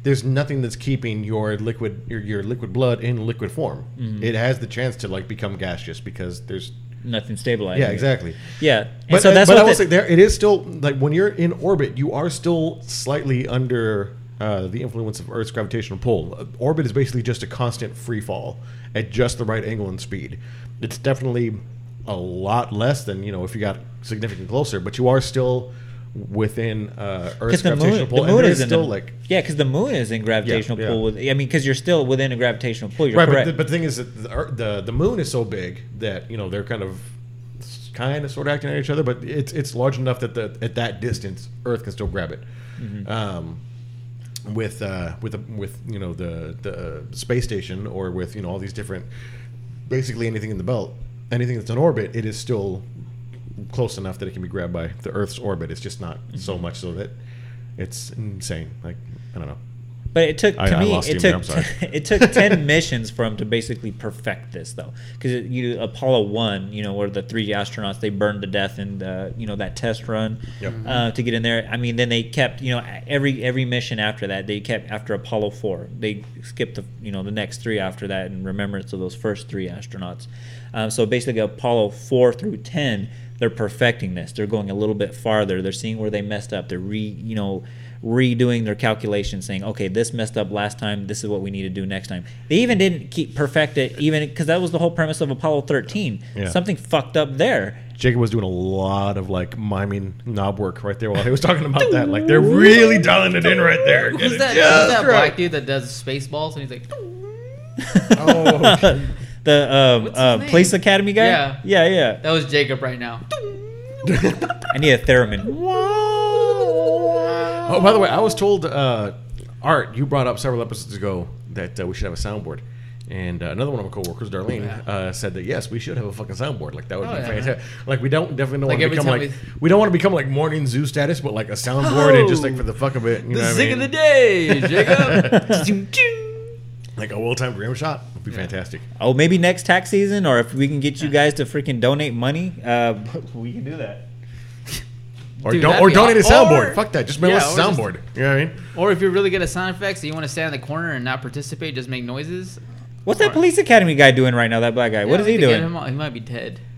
There's nothing that's keeping your liquid your, your liquid blood in liquid form. Mm-hmm. It has the chance to like become gaseous because there's Nothing stabilizing. yeah it. exactly. Yeah. And But, so that's but what I will the- say there it is still like when you're in orbit, you are still slightly under uh, the influence of Earth's gravitational pull. Uh, orbit is basically just a constant free fall at just the right angle and speed. It's definitely a lot less than you know if you got significantly closer, but you are still within uh, Earth's the gravitational moon, pull. the moon is still the, like yeah, because the moon is in gravitational yeah. pull. With, I mean, because you're still within a gravitational pull. You're right, but the, but the thing is that the, the the moon is so big that you know they're kind of kind of sort of acting at each other, but it's it's large enough that the at that distance Earth can still grab it. Mm-hmm. Um, with uh, with the, with you know the the space station or with you know all these different basically anything in the belt, anything that's in orbit, it is still close enough that it can be grabbed by the Earth's orbit. It's just not Mm-hmm. so much so that it's insane. Like I don't know. But it took to I- I me lost it you there, took I'm sorry. it took ten missions for him to basically perfect this though, because you Apollo one, you know, where the three astronauts they burned to death in the you know that test run Yep. uh, to get in there. I mean, then they kept you know every every mission after that they kept after Apollo four they skipped the you know the next three after that in remembrance of those first three astronauts. Um, so basically, Apollo four through ten they're perfecting this. They're going a little bit farther. They're seeing where they messed up. They're re you know redoing their calculations saying okay this messed up last time this is what we need to do next time they even didn't keep perfect it even because that was the whole premise of apollo 13 Yeah. something fucked up there Jacob was doing a lot of like miming knob work right there while he was talking about that. Like they're really dialing it in right there. Who's that, who's that right. black dude that does space balls and he's like, Oh, the um, What's his uh, name? police academy guy Yeah. yeah yeah that was Jacob right now. i need a theremin oh, by the way, I was told uh, Art, you brought up several episodes ago that uh, we should have a soundboard. And uh, another one of my coworkers, Darlene, Yeah. uh, said that yes, we should have a fucking soundboard. Like that would Oh, be yeah, fantastic. Like we don't definitely don't Like want to become like we- we, don't want to become like morning zoo status, but like a soundboard and just like Oh, for the fuck of it. You know the what I zing mean? of the day, Jacob. like a well timed rim shot would be fantastic. Oh, maybe next tax season, or if we can get you guys to freaking donate money, uh, we can do that. Or Dude, don't that'd or be donate a soundboard. or- Fuck that. Just make Yeah, us a or just- soundboard. You know what I mean? Or if you're really good at sound effects and you want to stand in the corner and not participate, just make noises. What's that police academy guy doing right now? That black guy. what Yeah, is he we could get doing? him on- He might be dead.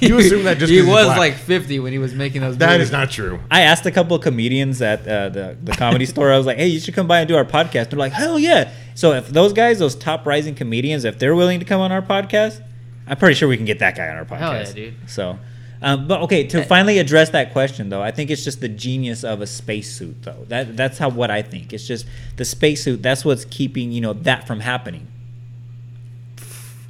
You assume that just he 'cause he's was black. like 50 when he was making those. That movies. is not true. I asked a couple of comedians at uh, the the comedy store. I was like, "Hey, you should come by and do our podcast." They're like, "Hell yeah!" So if those guys, those top rising comedians, if they're willing to come on our podcast, I'm pretty sure we can get that guy on our podcast. Hell yeah, dude. So, um, but okay, to finally address that question though, I think it's just the genius of a spacesuit though. That that's how what I think. It's just the spacesuit. That's what's keeping you know that from happening.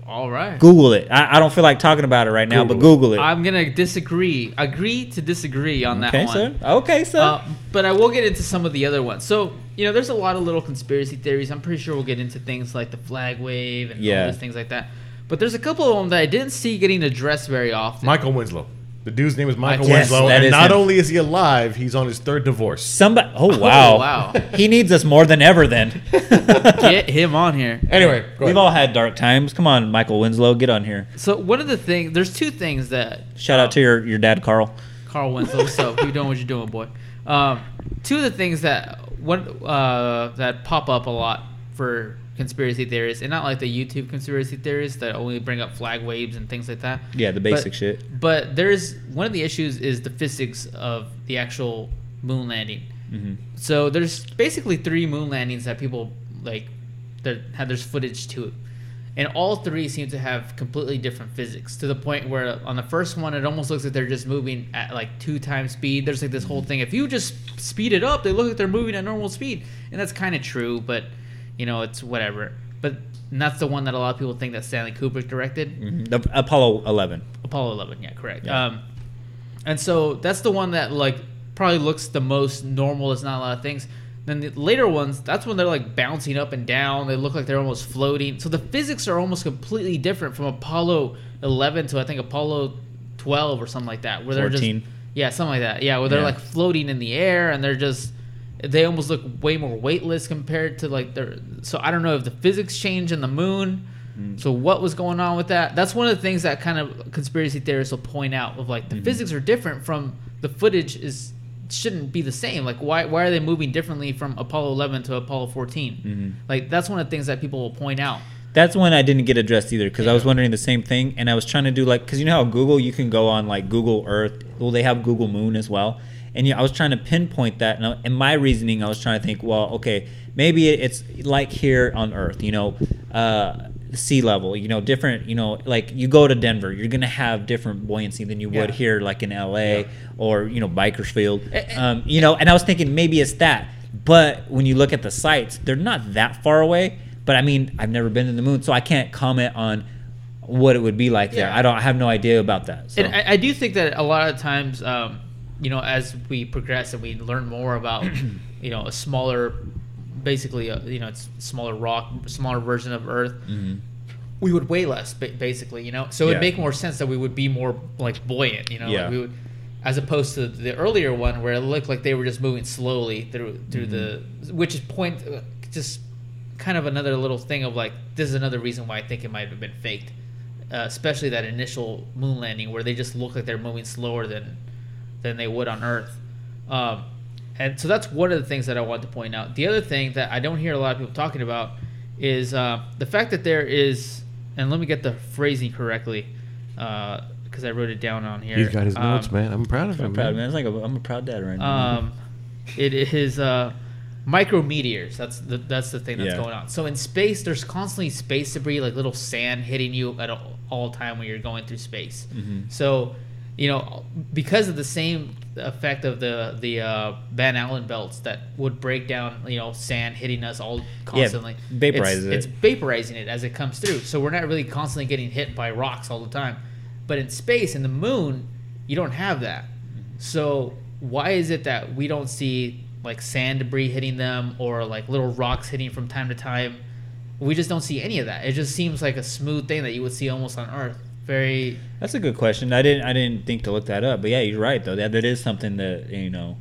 All right. Google it. I, I don't feel like talking about it right now, but Google Google it. I'm gonna disagree. Agree to disagree on that okay, one. sir. Okay, sir. Uh, but I will get into some of the other ones. So, you know, there's a lot of little conspiracy theories. I'm pretty sure we'll get into things like the flag wave and Yeah. all these things like that. But there's a couple of them that I didn't see getting addressed very often. Michael Winslow. The dude's name is Michael Yes, Winslow, that and is not him. only is he alive, he's on his third divorce. Somebody. Oh wow. wow. he needs us more than ever. Then. Get him on here. Anyway, go We've ahead. all had dark times. Come on, Michael Winslow, get on here. So one of the things, there's two things that Shout out to your, your dad, Carl. Carl Winslow. What's up? You doing what you're doing, boy? Um, two of the things that one uh, that pop up a lot for conspiracy theorists, and not like the YouTube conspiracy theorists that only bring up flag waves and things like that. Yeah, the basic But- shit. But there's one of the issues is the physics of the actual moon landing. hmm So there's basically three moon landings that people like that have there's footage to it. And all three seem to have completely different physics to the point where on the first one it almost looks like they're just moving at like two times speed. There's like this whole thing. If you just speed it up, they look like they're moving at normal speed. And that's kind of true, but you know, it's whatever. But and that's the one that a lot of people think that Stanley Kubrick directed. hmm The Apollo 11. Apollo 11, yeah, correct. Yeah. Um, and so that's the one that like probably looks the most normal. It's not a lot of things. Then the later ones, that's when they're like bouncing up and down. They look like they're almost floating. So the physics are almost completely different from Apollo 11 to I think Apollo 12 or something like that, where they're 14. just yeah, something like that. Yeah, where they're Yeah. like floating in the air and they're just they almost look way more weightless compared to like their. So I don't know if the physics change in the moon. Mm. So what was going on with that? That's one of the things that kind of conspiracy theorists will point out of like the Mm-hmm. physics are different from the footage is shouldn't be the same. Like why why are they moving differently from Apollo 11 to Apollo 14? Mhm. Like that's one of the things that people will point out. That's one I didn't get addressed either because I was wondering the same thing, and I was trying to do like because you know how Google you can go on like Google Earth, well they have Google Moon as well, and yeah, I was trying to pinpoint that, and, I- and my reasoning I was trying to think, well, okay, maybe it's like here on Earth, you know, uh, sea level, you know, different, you know, like you go to Denver, you're gonna have different buoyancy than you would Yeah. here, like in LA or you know Bakersfield, um, you know, and I was thinking maybe it's that, but when you look at the sites, they're not that far away. But I mean, I've never been to the moon, so I can't comment on what it would be like there. I don't. I have no idea about that. So. And I, I do think that a lot of times, um, you know, as we progress and we learn more about, you know, a smaller, basically, a, you know, it's smaller rock, smaller version of Earth, Mhm. we would weigh less, basically, you know. So it would Yeah. make more sense that we would be more like buoyant, you know. Yeah. Like we would, as opposed to the earlier one where it looked like they were just moving slowly through through the, which is point, uh, just kind of another little thing of like this is another reason why I think it might have been faked, uh, especially that initial moon landing where they just look like they're moving slower than than they would on Earth. Um, and so that's one of the things that I wanted to point out. The other thing that I don't hear a lot of people talking about is uh, the fact that there is, and let me get the phrasing correctly, because I wrote it down on here. He's got his Um, notes, man. I'm proud of him, I'm proud, man. man. It's like a, I'm a proud dad right now. um, it is uh, micrometeors. That's the that's the thing that's Yeah. going on. So in space, there's constantly space debris, like little sand hitting you at all, all time when you're going through space. Mhm. So, you know, because of the same effect of the the uh, Van Allen belts that would break down, you know, sand hitting us all constantly. vaporizes it's, it. It's vaporizing it as it comes through. So we're not really constantly getting hit by rocks all the time. But in space, in the moon, you don't have that. So why is it that we don't see like sand debris hitting them or like little rocks hitting from time to time? We just don't see any of that. It just seems like a smooth thing that you would see almost on Earth. Very That's a good question. I didn't. I didn't think to look that up. But yeah, you're right though. That that is something that you know.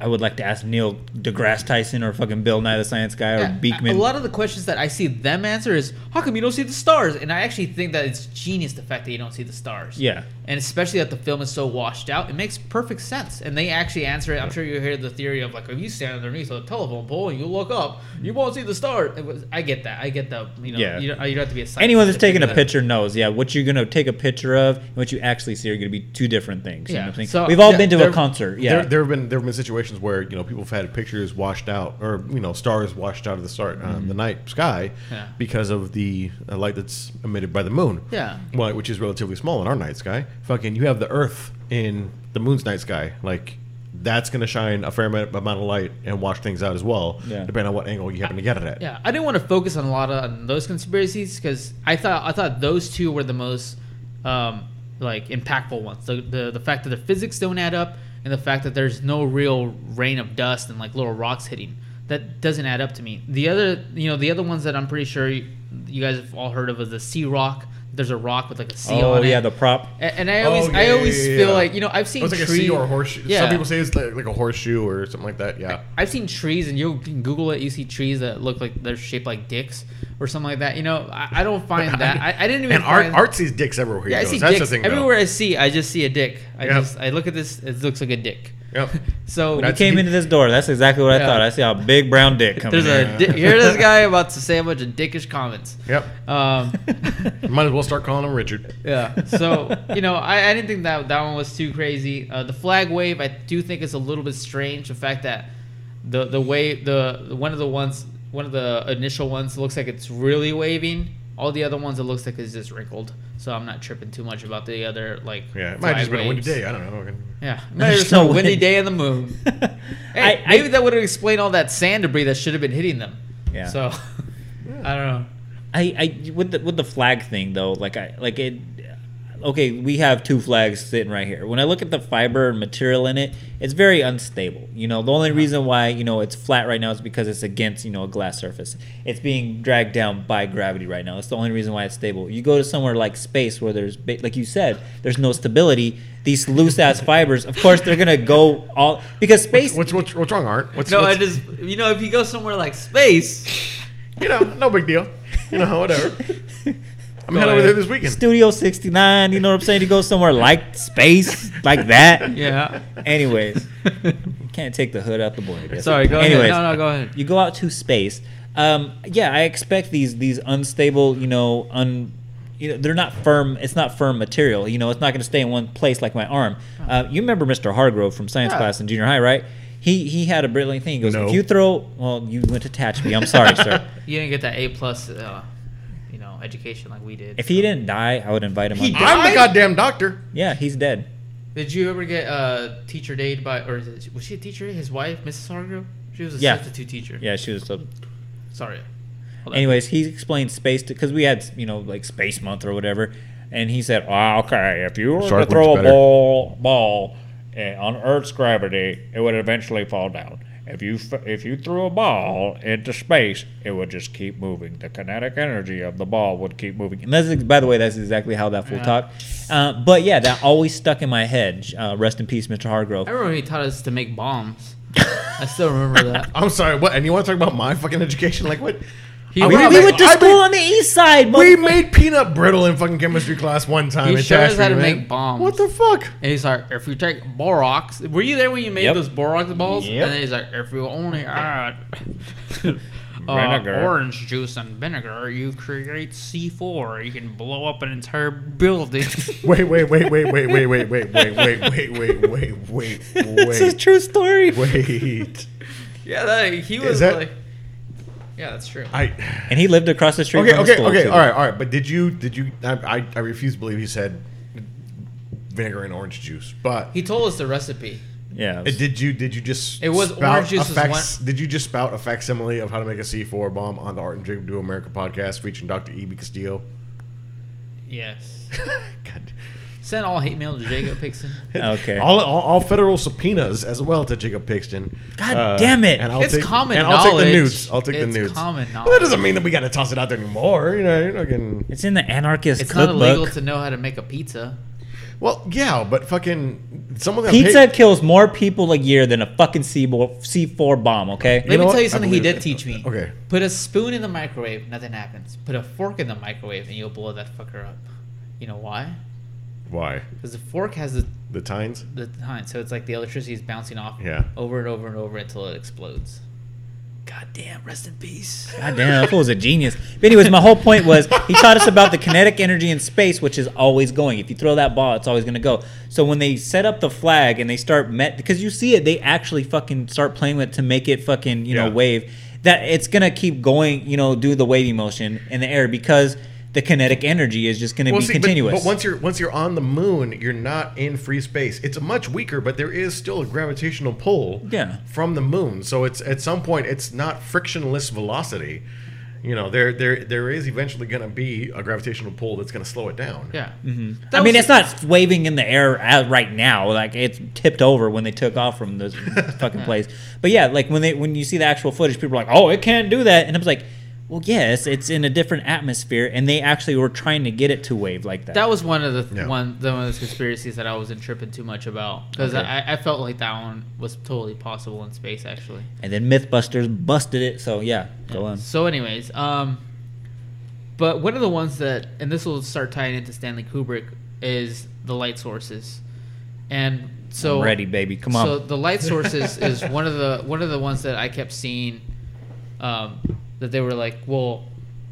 I would like to ask Neil deGrasse Tyson or fucking Bill Nye the Science Guy or Yeah, Beakman. A lot of the questions that I see them answer is, "How come you don't see the stars?" And I actually think that it's genius the fact that you don't see the stars. Yeah. and especially that the film is so washed out, it makes perfect sense. And they actually answer it. I'm sure you hear the theory of like, if you stand underneath a telephone pole and you look up, you won't see the stars. Was, I get that. I get the you know Yeah. you, don't, you don't have to be a scientist Anyone that's to taking a that picture knows, yeah, what you're gonna take a picture of and what you actually see are gonna be two different things. You Yeah, know what I'm saying? so- We've all yeah, been to there- a concert, yeah. There, there have been there have been situations where you know people have had pictures washed out, or you know stars washed out of the start uh, the night sky Yeah. because of the uh, light that's emitted by the moon. Yeah. well, which is relatively small in our night sky. Fucking, you have the Earth in the moon's night sky. Like that's going to shine a fair amount of light and wash things out as well, Yeah. depending on what angle you happen to get it at. Yeah, I didn't want to focus on a lot of on those conspiracies because I thought I thought those two were the most um, like impactful ones. The, the the fact that the physics don't add up and the fact that there's no real rain of dust and like little rocks hitting that doesn't add up to me. The other you know the other ones that I'm pretty sure you, guys have all heard of is the sea rock. There's a rock with like a sea oh on it. Oh yeah, the prop. A- and I always Oh, yeah, I yeah, always yeah, feel yeah. like you know I've seen It's like a tree- sea or a horseshoe. Yeah. Some people say it's like, like a horseshoe or something like that. Yeah. I've seen trees, and you can Google it. You see trees that look like they're shaped like dicks or something like that. You know, I, I don't find that. I, I didn't even. And Art, find, Art sees dicks everywhere he Yeah, I goes. see That's dicks the thing. though. everywhere I see. I just see a dick. I Yep. just I look at this. It looks like a dick. Yep. So When you That's- came into this door, that's exactly what I Yeah. thought. I see a big brown dick coming there's in. a di- here this guy about to say a bunch of dickish comments. Yep. Um, Might as well start calling him Richard. yeah. So you know, I, I didn't think that that one was too crazy. Uh, the flag wave, I do think is a little bit strange. The fact that the the wave, the one of the ones, one of the initial ones looks like it's really waving. All the other ones, it looks like it's just wrinkled. So I'm not tripping too much about the other like. Yeah, it might have just flag been a windy day. I don't know. Yeah, maybe There's no windy wind. day in the moon. Hey, I- I- maybe that would have explained all that sand debris that should have been hitting them. Yeah. So I don't know. I, I with the with the flag thing though, like I like it. Okay, we have two flags sitting right here. When I look at the fiber and material in it, it's very unstable. You know, the only uh-huh. reason why you know it's flat right now is because it's against you know a glass surface. It's being dragged down by gravity right now. That's the only reason why it's stable. You go to somewhere like space where there's like you said, there's no stability. These loose ass fibers, of course, they're gonna go all because space. What's what's, what's wrong, Art? What's, No, what's, I just you know if you go somewhere like space, you know, no big deal. You know, whatever. I'm Go heading over ahead. there this weekend. Studio 69, you know what I'm saying? You go somewhere like space, like that. yeah. Anyways, you can't take the hood out the boy. I guess. Sorry, go Anyways, ahead. No, no, go ahead. You go out to space. Um, yeah, I expect these these unstable, you know, un, you know, they're not firm. It's not firm material. You know, it's not going to stay in one place like my arm. Uh, you remember Mr. Hargrove from science Yeah. class in junior high, right? He he had a brilliant thing. He goes, No. if you throw, well, you went to Tatchby. I'm sorry, sir. You didn't get that A plus, uh, you know, education like we did. If he didn't die, I would invite him. He on. died? I'm the goddamn doctor. Yeah, he's dead. Did you ever get uh, teacher dated by, or is it, was she a teacher? His wife, Mrs. Hargrove. She was a Yeah. substitute teacher. Yeah, she was. So, Sorry. Hold on. Anyways, he explained space because we had you know like Space Month or whatever, and he said, oh, "Okay, if you were Shark to throw a better. ball ball eh, on Earth's gravity, it would eventually fall down. If you if you threw a ball into space, it would just keep moving. The kinetic energy of the ball would keep moving. And that's by the way, that's exactly how that fool Yeah. talked. Uh, but yeah, that always stuck in my head. Uh, rest in peace, Mr. Hargrove. I remember he taught us to make bombs. I still remember that. I'm sorry. What? And you want to talk about my fucking education? Like what? He I We- made- We went to I school made- on the east side. We made peanut brittle in fucking chemistry class one time. He showed us how to man. make bombs. What the fuck? And he's like, if you take borax, were you there when you made Yep. those borax balls? Yep. And then he's like, if you only add uh, orange juice and vinegar, you create C4. You can blow up an entire building. Wait, wait, wait, wait, wait, wait, wait, wait, wait, wait, wait, wait, wait, wait, It's a true story. wait. yeah, that, he was that- like, yeah, that's true. I. And he lived across the street Okay, from the okay, okay. too. All right, all right. But did you? Did you? I, I, I refuse to believe he said vinegar and orange juice. But he told us the recipe. Yeah. Uh, Did you did you just It was spout orange juice a was fac- Did you just spout a facsimile of how to make a C four bomb on the Art and Drink Do America podcast featuring Dr. E. B. Castillo? Yes. God. Send all hate mail to Jacob Pixton. Okay. All, all, all federal subpoenas as well to Jacob Pixton. God uh, damn it. And I'll It's take, common and I'll take the nudes. I'll take It's the nudes. common knowledge. Well, that doesn't mean that we got to toss it out there anymore. You know, you're not getting. It's in the anarchist It's not cookbook. illegal to know how to make a pizza. Well, yeah, but fucking someone that Pizza paid- kills more people a year than a fucking C four bomb. Okay. Let know me what? tell you something he did it. teach me. Okay. Put a spoon in the microwave, nothing happens. Put a fork in the microwave, and you'll blow that fucker up. You know why? Why Because the fork has the the tines? the time, so it's like the electricity is bouncing off Yeah. over and over and over until it explodes. God damn, rest in peace. God damn, that fool was a genius. But anyways, my whole point was he taught us about the kinetic energy in space, which is always going. If you throw that ball, it's always going to go. So when they set up the flag and they start met, because you see it, they actually fucking start playing with it to make it fucking you know wave. That it's gonna keep going, you know, do the wavy motion in the air because the kinetic energy is just gonna Well, be see, continuous. But, once you're once you're on the moon, you're not in free space. It's much weaker, but there is still a gravitational pull Yeah. from the moon. So it's at some point it's not frictionless velocity. You know, there there there is eventually going to be a gravitational pull that's going to slow it down. Yeah. Mm-hmm. I mean, it's not waving in the air right now. Like it's tipped over when they took off from this fucking place. But yeah, like when they when you see the actual footage, people are like, "Oh, it can't do that," and I was like, "Well, yes, it's in a different atmosphere, and they actually were trying to get it to wave like that." That was one of the Yeah. one the one of those conspiracies that I wasn't tripping too much about because Okay. I, I felt like that one was totally possible in space actually. and then MythBusters busted it. So yeah, go on. So, anyways, um, but one of the ones that, and this will start tying into Stanley Kubrick, is the light sources, and so I'm ready, baby. Come on. So the light sources is one of the one of the ones that I kept seeing, um, that they were like, well,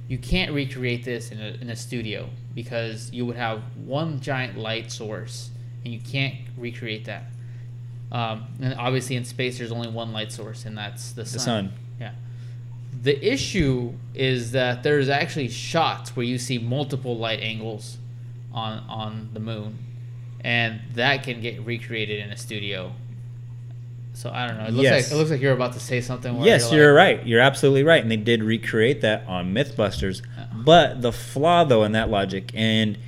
you can't recreate this in a in a studio because you would have one giant light source, and you can't recreate that. Um, and obviously in space, there's only one light source, and that's the sun. The sun. Yeah. The issue is that there's actually shots where you see multiple light angles on on the moon, and that can get recreated in a studio. So I don't know. It looks Yes. like it looks like you're about to say something. Yes, you're, you're like, right. You're absolutely right. And they did recreate that on Mythbusters. But the flaw, though, in that logic, and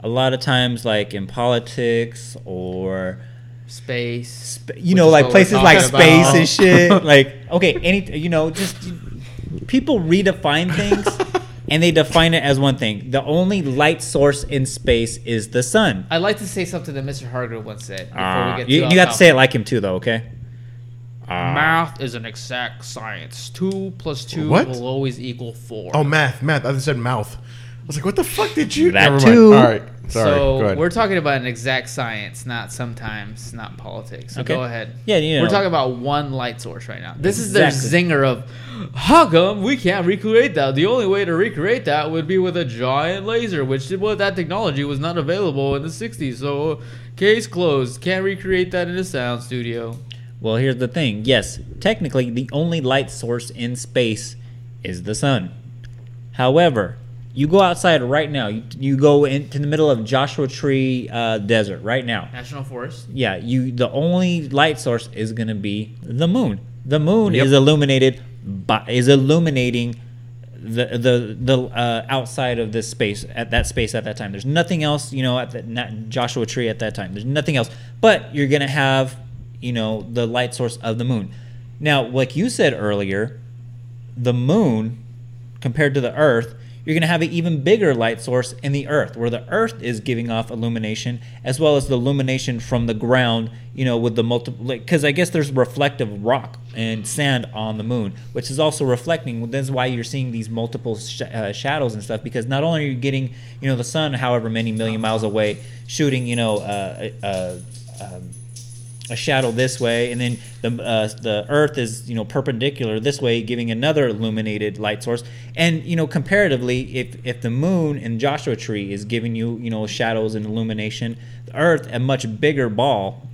a lot of times, like in politics or Space. you know, like places like talking space and shit. like, okay, any, you know, just people redefine things and they define it as one thing. The only light source in space is the sun. I'd like to say something that Mr. Hargrove once said before Uh, we get you you have to say it like him too, though. Okay. Uh, Math is an exact science. Two plus two What? will always equal four. Oh, math, math. I just said mouth. I was like, what the fuck did you? That Never mind. too. All right, sorry. so Go ahead. we're talking about an exact science, not sometimes, not politics. So Okay. go ahead. Yeah, you know. We're talking about one light source right now. This is their Exactly. zinger of how come we can't recreate that? The only way to recreate that would be with a giant laser, which well, that technology was not available in the 60s. So case closed. Can't recreate that in a sound studio. Well, here's the thing. Yes, technically, the only light source in space is the sun. However, you go outside right now. You, you go into the middle of Joshua Tree uh, Desert right now. National Forest. Yeah, you. The only light source is going to be the moon. The moon Yep. is illuminated by is illuminating the the the uh, outside of this space at that space at that time. There's nothing else, you know, at the not Joshua Tree at that time. There's nothing else, but you're gonna have, you know, the light source of the moon. Now, like you said earlier, the moon compared to the earth you're going to have an even bigger light source in the earth where the earth is giving off illumination as well as the illumination from the ground you know with the multiple because i guess there's reflective rock and sand on the moon which is also reflecting that's why you're seeing these multiple sh- uh, shadows and stuff because not only are you getting you know the sun however many million miles away shooting you know uh, uh, um, a shadow this way, and then the uh, the Earth is you know perpendicular this way, giving another illuminated light source. And you know comparatively, if if the Moon and Joshua Tree is giving you you know shadows and illumination, the Earth a much bigger ball,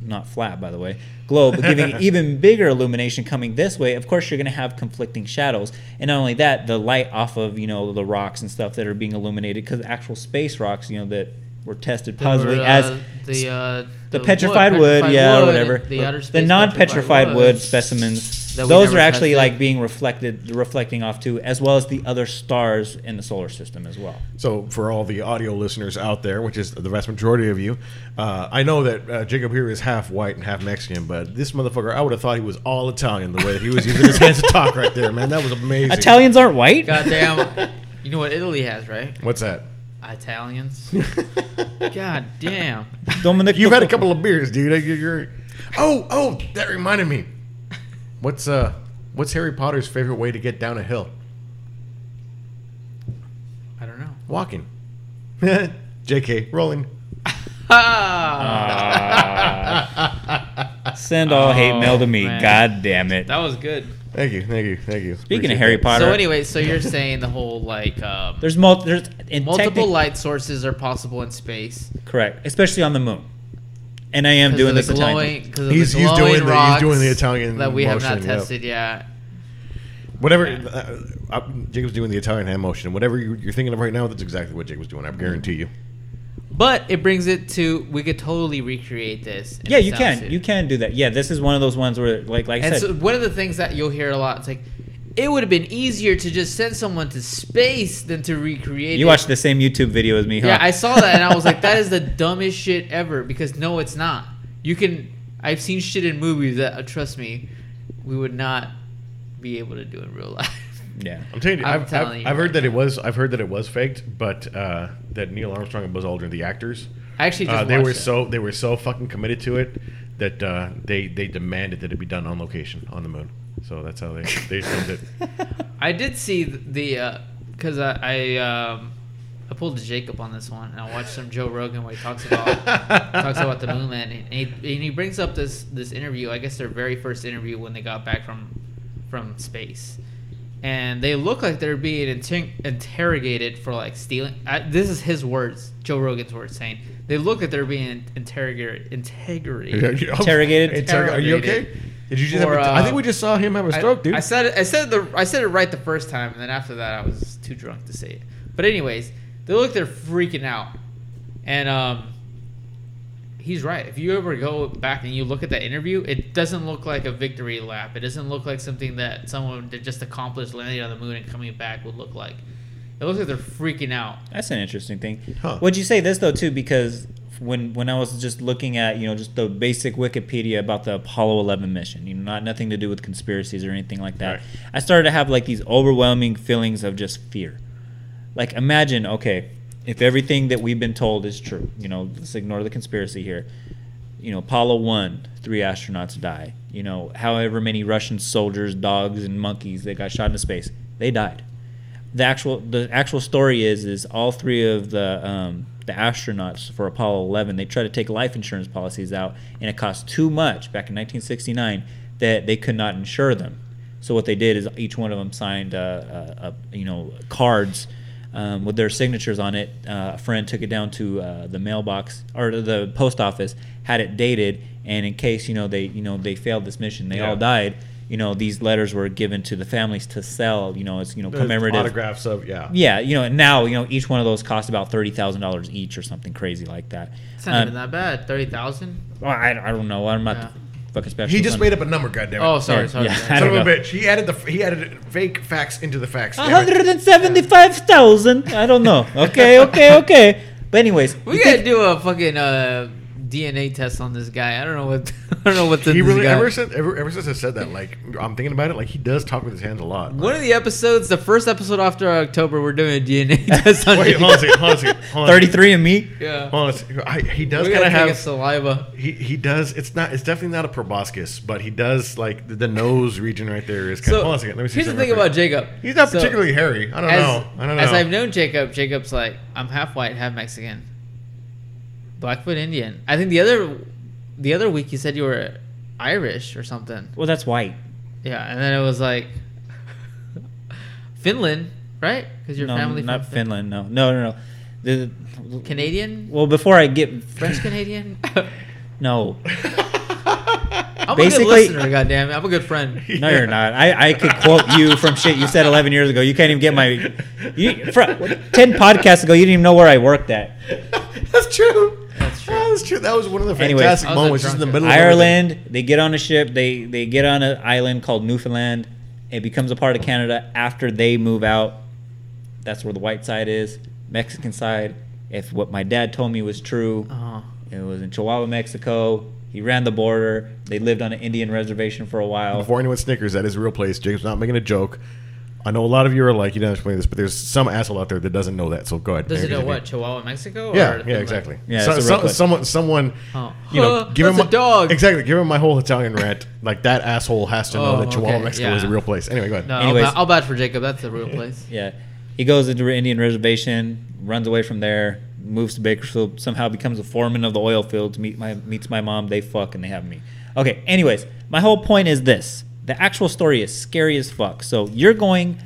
not flat by the way, globe giving even bigger illumination coming this way. Of course, you're going to have conflicting shadows, and not only that, the light off of you know the rocks and stuff that are being illuminated because actual space rocks, you know that were tested positively Or, uh, as the uh, the petrified wood, yeah, or whatever. The, outer The non-petrified petrified wood specimens, those are actually tested. like being reflected, reflecting off too, as well as the other stars in the solar system as well. So, for all the audio listeners out there, which is the vast majority of you, uh, I know that uh, Jacob here is half white and half Mexican, but this motherfucker, I would have thought he was all Italian the way that he was using his hands to talk right there, man. That was amazing. Italians aren't white. Goddamn. you know what Italy has, right? What's that? Italians. God damn. Dominic, You've had a couple of beers, dude. You're, you're- Oh, oh, that reminded me. What's uh, what's Harry Potter's favorite way to get down a hill? I don't know. Walking. J.K. Rolling. Ah, Send all hate Oh, mail to me. man. God damn it. that was good. Thank you, thank you, thank you. Speaking Appreciate of Harry that. Potter, So anyway, so you're saying the whole like um, there's mul- there's in multiple technic- light sources are possible in space. correct, especially on the moon. And I am 'Cause doing of this the Italian glowing, thing. of He's- the he's glowing doing the- he's doing the Italian that we have not motion, yep. tested yet. Whatever. Uh, uh, Jacob's doing the Italian hand motion. Whatever you're, you're thinking of right now, that's exactly what Jacob's doing. I guarantee you. But it brings it to we could totally recreate this. Yeah, you can. suit. You can do that. Yeah, this is one of those ones where, like, like I And said, so one of the things that you'll hear a lot, it's like it would have been easier to just send someone to space than to recreate. you it. watched the same YouTube video as me, huh? Yeah, I saw that and I was like, that is the dumbest shit ever. Because no, it's not. You can. I've seen shit in movies that, uh, trust me, we would not be able to do in real life. Yeah. I'm telling you, I'm I've, telling I've, you I've heard right that it was. I've heard that it was faked, but uh, that Neil Armstrong and Buzz Aldrin, the actors, I actually just uh, they were it. so they were so fucking committed to it that uh, they they demanded that it be done on location on the moon. So that's how they they filmed it. I did see the because I I, um, I pulled a Jacob on this one and I watched some Joe Rogan where he talks about talks about the moon man and he, and he brings up this this interview I guess their very first interview when they got back from from space and they look like they're being inter- interrogated for like stealing I, this is his words Joe Rogan's words saying they look like they're being interrogated interrogated Interrogated? Interrog- Are you okay? Interrogated. Did you just? For, have a, I think uh, we just saw him have a stroke, dude. I, said it. I said the. I said it right the first time, and then after that, I was too drunk to say it. But anyways, they look like they're freaking out, and um, he's right. If you ever go back and you look at that interview, it doesn't look like a victory lap. It doesn't look like something that someone that just accomplished landing on the moon and coming back would look like. It looks like they're freaking out. That's an interesting thing. Huh. Would you say this though too? Because when when I was just looking at you know just the basic Wikipedia about the Apollo 11 mission, you know, not nothing to do with conspiracies or anything like that. Right. I started to have like these overwhelming feelings of just fear. Like imagine, okay, if everything that we've been told is true, you know, let's ignore the conspiracy here. You know, Apollo 1, three astronauts die. You know, however many Russian soldiers, dogs, and monkeys that got shot into space, they died the actual the actual story is is all three of the um, the astronauts for Apollo 11 they tried to take life insurance policies out and it cost too much back in 1969 that they could not insure them. So what they did is each one of them signed uh, uh, uh, you know cards um, with their signatures on it. Uh, a friend took it down to uh, the mailbox or the post office, had it dated, and in case you know they you know they failed this mission, they Yeah. all died. You know these letters were given to the families to sell. You know it's you know The commemorative autographs of yeah. yeah, you know, and now you know each one of those costs about thirty thousand dollars each or something crazy like that. It's not Um, even that bad. Thirty thousand. well, I, I don't know. I'm not Yeah. Fucking special. He just made up a number, goddammit. Oh, sorry, Yeah, sorry. yeah. sorry. I Son don't a know. bitch. He added the he added fake facts into the facts. Damn it. hundred and seventy-five thousand. I don't know. Okay, okay, okay. But anyways, We you gotta think- do a fucking uh, DNA test on this guy. I don't know what I don't know what's in He this really guy. ever since ever, ever since I said that, like I'm thinking about it, like he does talk with his hands a lot. One of the episodes, the first episode after October, we're doing a DNA test on Wait, hold on second, hold on hold on. thirty-three and me. Yeah. Hold on a. I, he does kind of have. saliva. He, he does. It's not. It's definitely not a proboscis, but he does like the, the nose region right there is. Kind So of, hold on a second. Let me see. here's the thing real about quick. Jacob. He's not So, particularly hairy. I don't as, know. I don't know. As I've known Jacob, Jacob's like I'm half white, half Mexican, Blackfoot Indian. I think the other the other week you said you were Irish or something. Well, that's white. Yeah, and then it was like Finland, right? Because your no, family not from Fin- Finland. No, no, no, no. The, Canadian, well, before I get French Canadian. no, I'm Basically- a good listener. Goddamn it, I'm a good friend. no, you're not. I, I could quote you from shit you said 11 years ago. You can't even get my. You, fr- 10 podcasts ago, you didn't even know where I worked at. That's true. That's true. That was true. That was one of the Anyways. fantastic I was a moments, just in the drunkard. middle of. Ireland, they get on a ship. They they get on an island called Newfoundland. It becomes a part of Canada after they move out. That's where the white side is. Mexican side. If what my dad told me was true, Uh-huh. it was in Chihuahua, Mexico. He ran the border. They lived on an Indian reservation for a while. Before anyone snickers, that is a real place. Jacob's not making a joke. I know a lot of you are like, you don't explain this, but there's some asshole out there that doesn't know that. So go ahead. Does it know Continue. what? Chihuahua, Mexico? Yeah, or yeah, Finland? exactly. Yeah, So- so- someone, someone, Oh. you know, give him that's my, a dog. Exactly. Give him my whole Italian rant. Like that asshole has to know Oh, that Chihuahua, okay, Mexico is a real place. Anyway, go ahead. No, Anyways. I'll, ba- I'll bad for Jacob. That's the real place. Yeah. He goes into Indian reservation, runs away from there, moves to Bakersfield, somehow becomes a foreman of the oil fields, meet my meets my mom, they fuck and they have me. Okay, anyways, my whole point is this. The actual story is scary as fuck. So you're going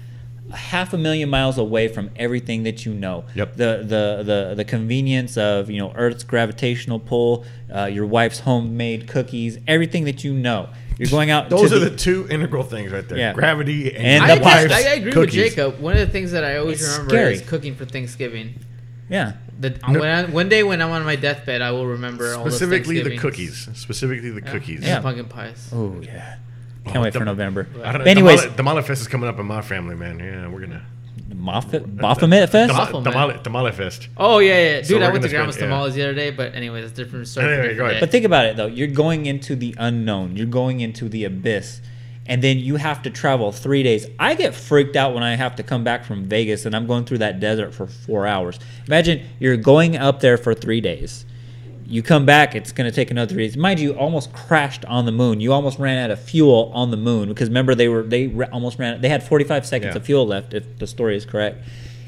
half a million miles away from everything that you know. Yep. The the the the convenience of, you know, Earth's gravitational pull, uh, your wife's homemade cookies, everything that you know. You're going out Those to are the two integral things right there: Yeah. gravity and, And I, the your I, wife's I agree cookies. with Jacob. One of the things that I always It's remember scary. is cooking for Thanksgiving. Yeah. The, No. when I, one day when I'm on my deathbed, I will remember all Specifically the cookies. Specifically the Yeah. cookies. And Yeah. pumpkin pies. Oh yeah. Can't Oh, wait the- for November. I don't know. But anyways, Tamale, Tamale Fest is coming up in my family, man. Yeah, we're gonna. Moffat, Baphomet Fest. Tamale, Awful, man. tamale, tamale Fest. Oh yeah, yeah, dude! So I went gonna to grandma's spend- yeah. tamales the other day, but anyway, it's different story. Anyway, different go ahead. But think about it though. You're going into the unknown. You're going into the abyss. And then you have to travel three days. I get freaked out when I have to come back from Vegas and I'm going through that desert for four hours. Imagine you're going up there for three days. You come back, it's going to take another three days. Mind you, almost crashed on the moon. You almost ran out of fuel on the moon because remember they were they ra- almost ran. They had 45 seconds Yeah. of fuel left if the story is correct.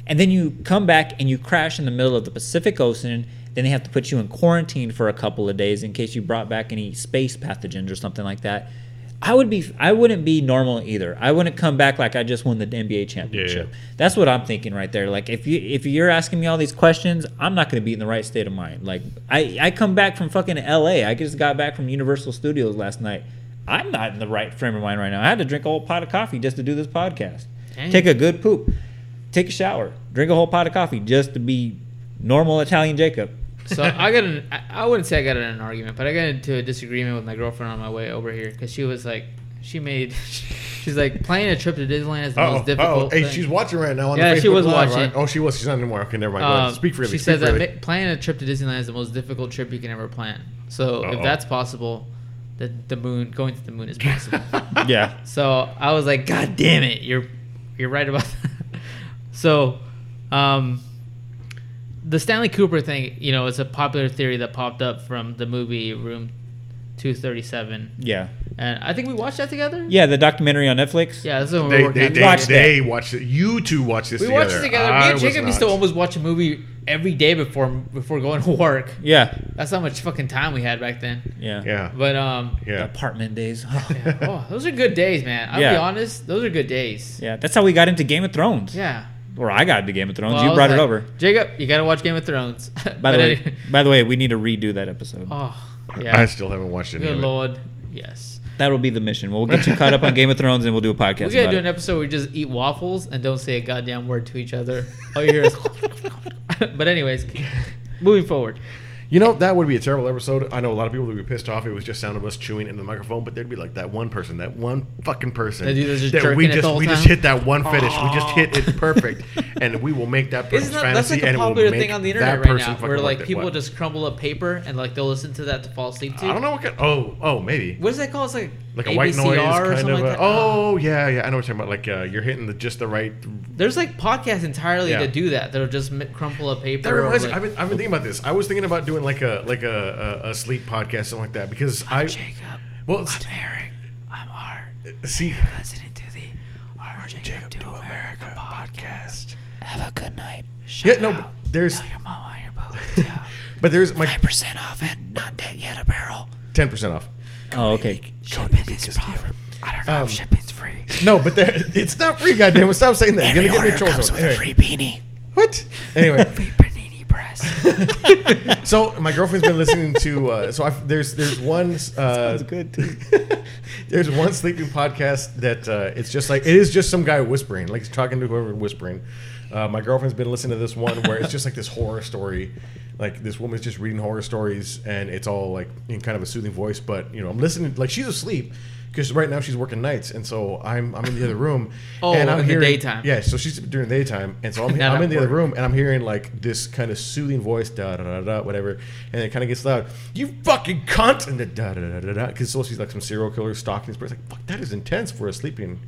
And then you come back and you crash in the middle of the Pacific Ocean. Then they have to put you in quarantine for a couple of days in case you brought back any space pathogens or something like that. I would be I wouldn't be normal either. I wouldn't come back like I just won the NBA championship. Yeah. That's what I'm thinking right there. Like if you if you're asking me all these questions, I'm not going to be in the right state of mind. Like I I come back from fucking LA. I just got back from Universal Studios last night. I'm not in the right frame of mind right now. I had to drink a whole pot of coffee just to do this podcast. Dang. Take a good poop. Take a shower. Drink a whole pot of coffee just to be normal Italian Jacob. So I got an I- wouldn't say I got in an argument, but I got into a disagreement with my girlfriend on my way over here because she was like, she made, she's like, planning a trip to Disneyland is the Oh, most difficult. Oh, hey, thing. she's watching right now on Yeah, the she Facebook was Live, watching. right? Oh, she was. She's not anymore. Okay, never mind. Go ahead. Um, Speak freely. She speak says that ma- planning a trip to Disneyland is the most difficult trip you can ever plan. So Uh-oh. if that's possible, the the moon going to the moon is possible. Yeah. So I was like, God damn it, you're you're right about that. so, um, the Stanley Kubrick thing, you know, it's a popular theory that popped up from the movie Room 237, Yeah. and I think we watched that together. Yeah, the documentary on Netflix. yeah, this is when we They, were they, on they, the- they watched it. You two watched this we together. watched it together. Me and Jacob used to not. almost watch a movie every day before before going to work. Yeah. That's how much fucking time we had back then. Yeah. Yeah. But um, Yeah. Apartment days. yeah, oh, those are good days, man. I'll be honest, those are good days. Yeah, that's how we got into Game of Thrones. Yeah. Or I got into Game of Thrones. Well, you was brought it over. Jacob, you gotta watch Game of Thrones. By the way, anyway- by the way, we need to redo that episode. oh I still haven't watched it. Good anyway. lord, yes. That'll be the mission. We'll get you caught up on Game of Thrones and we'll do a podcast. We gotta about do it. an episode where we just eat waffles and don't say a goddamn word to each other. All you hear is. but anyways, moving forward. You know, that would be a terrible episode. I know a lot of people would be pissed off. It was just sound of us chewing into the microphone, but there'd be like that one person, that one fucking person That dude that's just that jerking we it the just whole we just time? hit that one finish. We just hit it perfect, and we will make that person's Isn't that that's fantasy, like a and it will popular make thing on the that internet right person now, fucking where like it. people What? just crumble up paper and like they'll listen to that to fall asleep to. I don't know what kind. Oh, oh, maybe What is that called? It's like like a white ASMR noise or kind something of. like a- that. oh, yeah, yeah. I know what you're talking about. Like uh, you're hitting the just the right. There's like podcasts entirely Yeah. that do that. That'll just mi- crumple a paper. That or, reminds me. like- I've been, I've been thinking about this. I was thinking about doing like a like a, a, a sleep podcast, something like that, because I. Jacob, Well, s- Eric. I'm Art. see. Listening to the Art Jacob, to America podcast. Have a good night. Yeah, no. but There's, Your mom on your boat. but there's my percent off and not dead yet apparel. ten percent off. Oh, okay. Shipping is profit. I don't know Um, if shipping's free. No, but there, it's not free. Goddamn it! Stop saying that. You're gonna get me in troll zone. Anyway, beanie. what? Anyway, Free panini press. so my girlfriend's been listening to. Uh, so I've, there's there's one. Uh, Sounds good too. there's one sleeping podcast that uh, it's just like it is just some guy whispering, like he's talking to whoever whispering. Uh, my girlfriend's been listening to this one where it's just like this horror story, like this woman's just reading horror stories, and it's all like in kind of a soothing voice. But you know, I'm listening, like she's asleep because right now she's working nights, and so I'm I'm in the other room. Oh, and I'm in the hearing, daytime. Yeah, so she's during the daytime, and so I'm, I'm in the other room, and I'm hearing like this kind of soothing voice, da da da da, whatever, and it kind of gets loud. You fucking cunt, and the da da da da da, because so she's like some serial killer stalking this person. Like, fuck, that is intense for a sleeping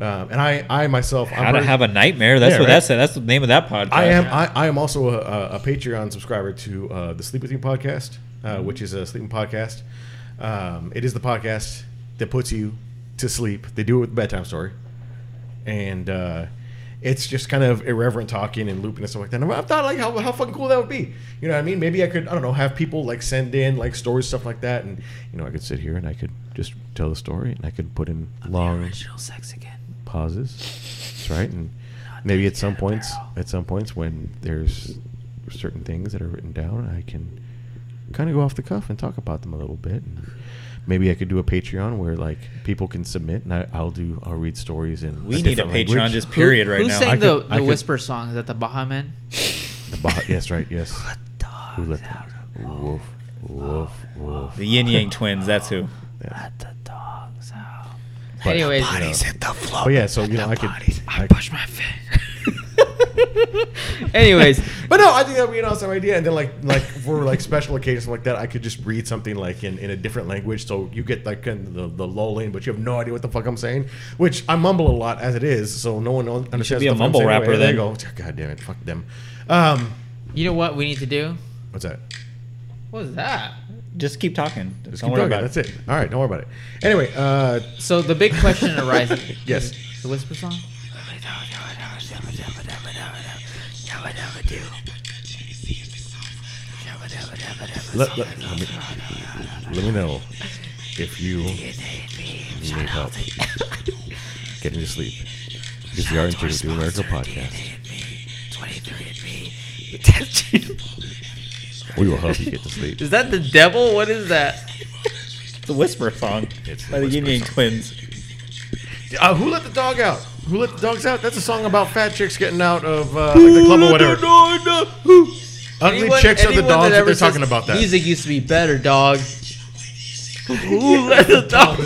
Um, and I, I myself, I'm How to very- have a nightmare? That's Yeah, what right. that's that's the name of that podcast. I am. I, I am also a, a, a Patreon subscriber to uh, the Sleep with You podcast, uh, Mm-hmm. which is a sleeping podcast. Um, it is the podcast that puts you to sleep. They do it with a bedtime story, and uh, it's just kind of irreverent talking and looping and stuff like that. And I thought like how, how fucking cool that would be. You know what I mean? Maybe I could I don't know have people like send in like stories stuff like that, and you know I could sit here and I could just tell the story and I could put in long Original sex again. Pauses. That's right. And maybe at some points, at some points when there's certain things that are written down, I can kind of go off the cuff and talk about them a little bit. And maybe I could do a Patreon where like people can submit, and I, I'll do. I'll read stories in. we need a Patreon language. just period Who, right who now. sang I the, could- the I could- whisper song? Is that the Baha Men? The Bah- yes, right. Yes. Who let the woof woof woof? the Yin Yang Twins. That's who. Yeah. the dogs out. But- Anyways, But yeah, so you know, I could. I, push my face. Anyways, But no, I think that would be an awesome idea. And then like like for like special occasions like that, I could just read something like in, in a different language, so you get like kind of the the lulling, but you have no idea what the fuck I'm saying. Which I mumble a lot as it is, so no one knows- understands. be a the I'm mumble saying. rapper Anyway, there then. you go. God damn it, fuck them. Um, you know what we need to do? what's that? What was that? Just keep talking. Just Don't keep worry talking. about That's it. All right, don't worry about it. Anyway, uh, So the big question arises. Yes. The whisper song. let, let, let, me, let me know if you need help getting to sleep. Because we are into the America podcast. We will help you get to sleep. Is that the devil? What is that? It's The Whisper song It's the by the Yin Yang song. Twins. Uh, who let the dog out? Who let the dogs out? That's a song about fat chicks getting out of uh, like the club or whatever. Ugly Anyone- chicks are the anyone dogs that ever they're says, talking about. That Music used to be better, dog. Who let the dog?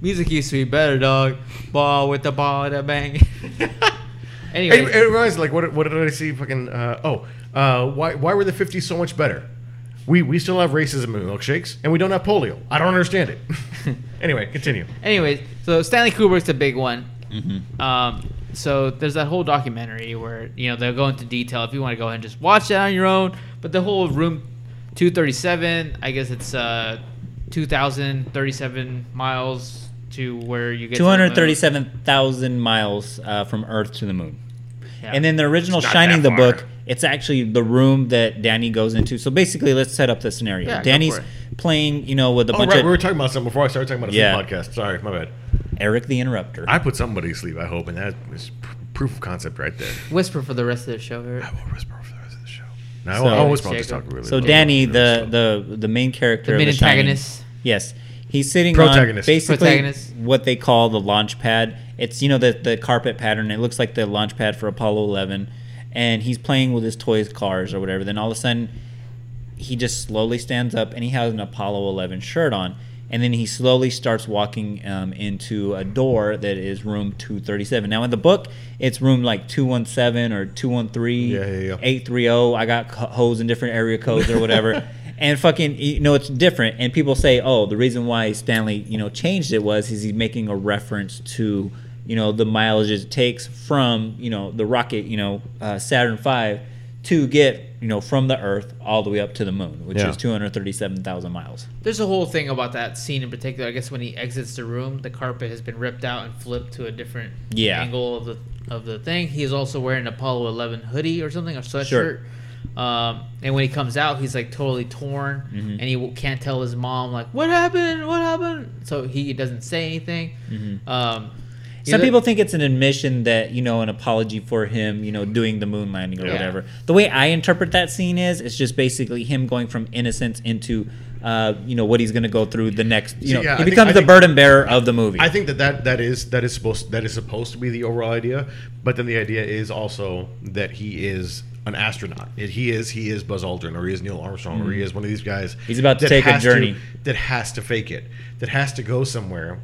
Music used to be better, dog. Ball with the ball, the bang. anyway, It, it reminds me, like what, what did I see? Fucking uh, oh, uh, why why were the '50s so much better? We we still have racism in milkshakes, and we don't have polio. I don't understand it. anyway, continue. anyways, so Stanley Kubrick's a big one. Mm-hmm. Um, so there's that whole documentary where you know they'll go into detail if you want to go ahead and just watch that on your own. But the whole room 237, I guess it's uh 2,037 miles to where you get to Two the moon. hundred thirty-seven thousand miles uh, from Earth to the Moon. Yeah. And then the original Shining the book, it's actually the room that Danny goes into. So basically, let's set up the scenario. Yeah, Danny's playing, you know, with a Oh bunch right, of we were talking about something before I started talking about a Yeah. podcast. Sorry, my bad. Eric the Interrupter. I put somebody to sleep. I hope, and that is pr- proof of concept right there. whisper for the rest of the show. Here. I will whisper for the rest of the show. No, So- I will whisper. I'll just Jacob. talk really. so low. Danny, the the the main character, The of main the Shining- antagonist. yes, he's sitting Protagonist. on basically Protagonist. what they call the launch pad. It's you know the the carpet pattern. It looks like the launch pad for Apollo 11, and he's playing with his toys cars or whatever. Then all of a sudden, he just slowly stands up and he has an Apollo 11 shirt on. And then he slowly starts walking um, into a door that is room 237. Now, in the book, it's room like 217 or 213, Yeah, yeah, yeah. 830. I got holes in different area codes or whatever. and fucking, you know, it's different. And people say, oh, the reason why Stanley, you know, changed it was is he's making a reference to, you know, the mileage it takes from, you know, the rocket, you know, uh, Saturn V to get, you know, from the Earth all the way up to the moon, which Yeah. is 237,000 miles. There's a whole thing about that scene in particular. I guess when he exits the room, the carpet has been ripped out and flipped to a different Yeah. angle of the of the thing. He is also wearing an Apollo 11 hoodie or something, or sweatshirt. Sure. Um, and when he comes out, he's like totally torn, Mhm. and he can't tell his mom like what happened, what happened. So he doesn't say anything. Mhm. Um, Some people think it's an admission that you know an apology for him, you know, doing the moon landing or Yeah. whatever. The way I interpret that scene is, it's just basically him going from innocence into, uh, you know, what he's going to go through the next. You know, yeah, he think- becomes I the think- burden bearer of the movie. I think that, that that is that is supposed that is supposed to be the overall idea, but then the idea is also that he is an astronaut. He is he is Buzz Aldrin or he is Neil Armstrong or he is one of these guys. He's about to take a journey. that has to fake it. That has to go somewhere.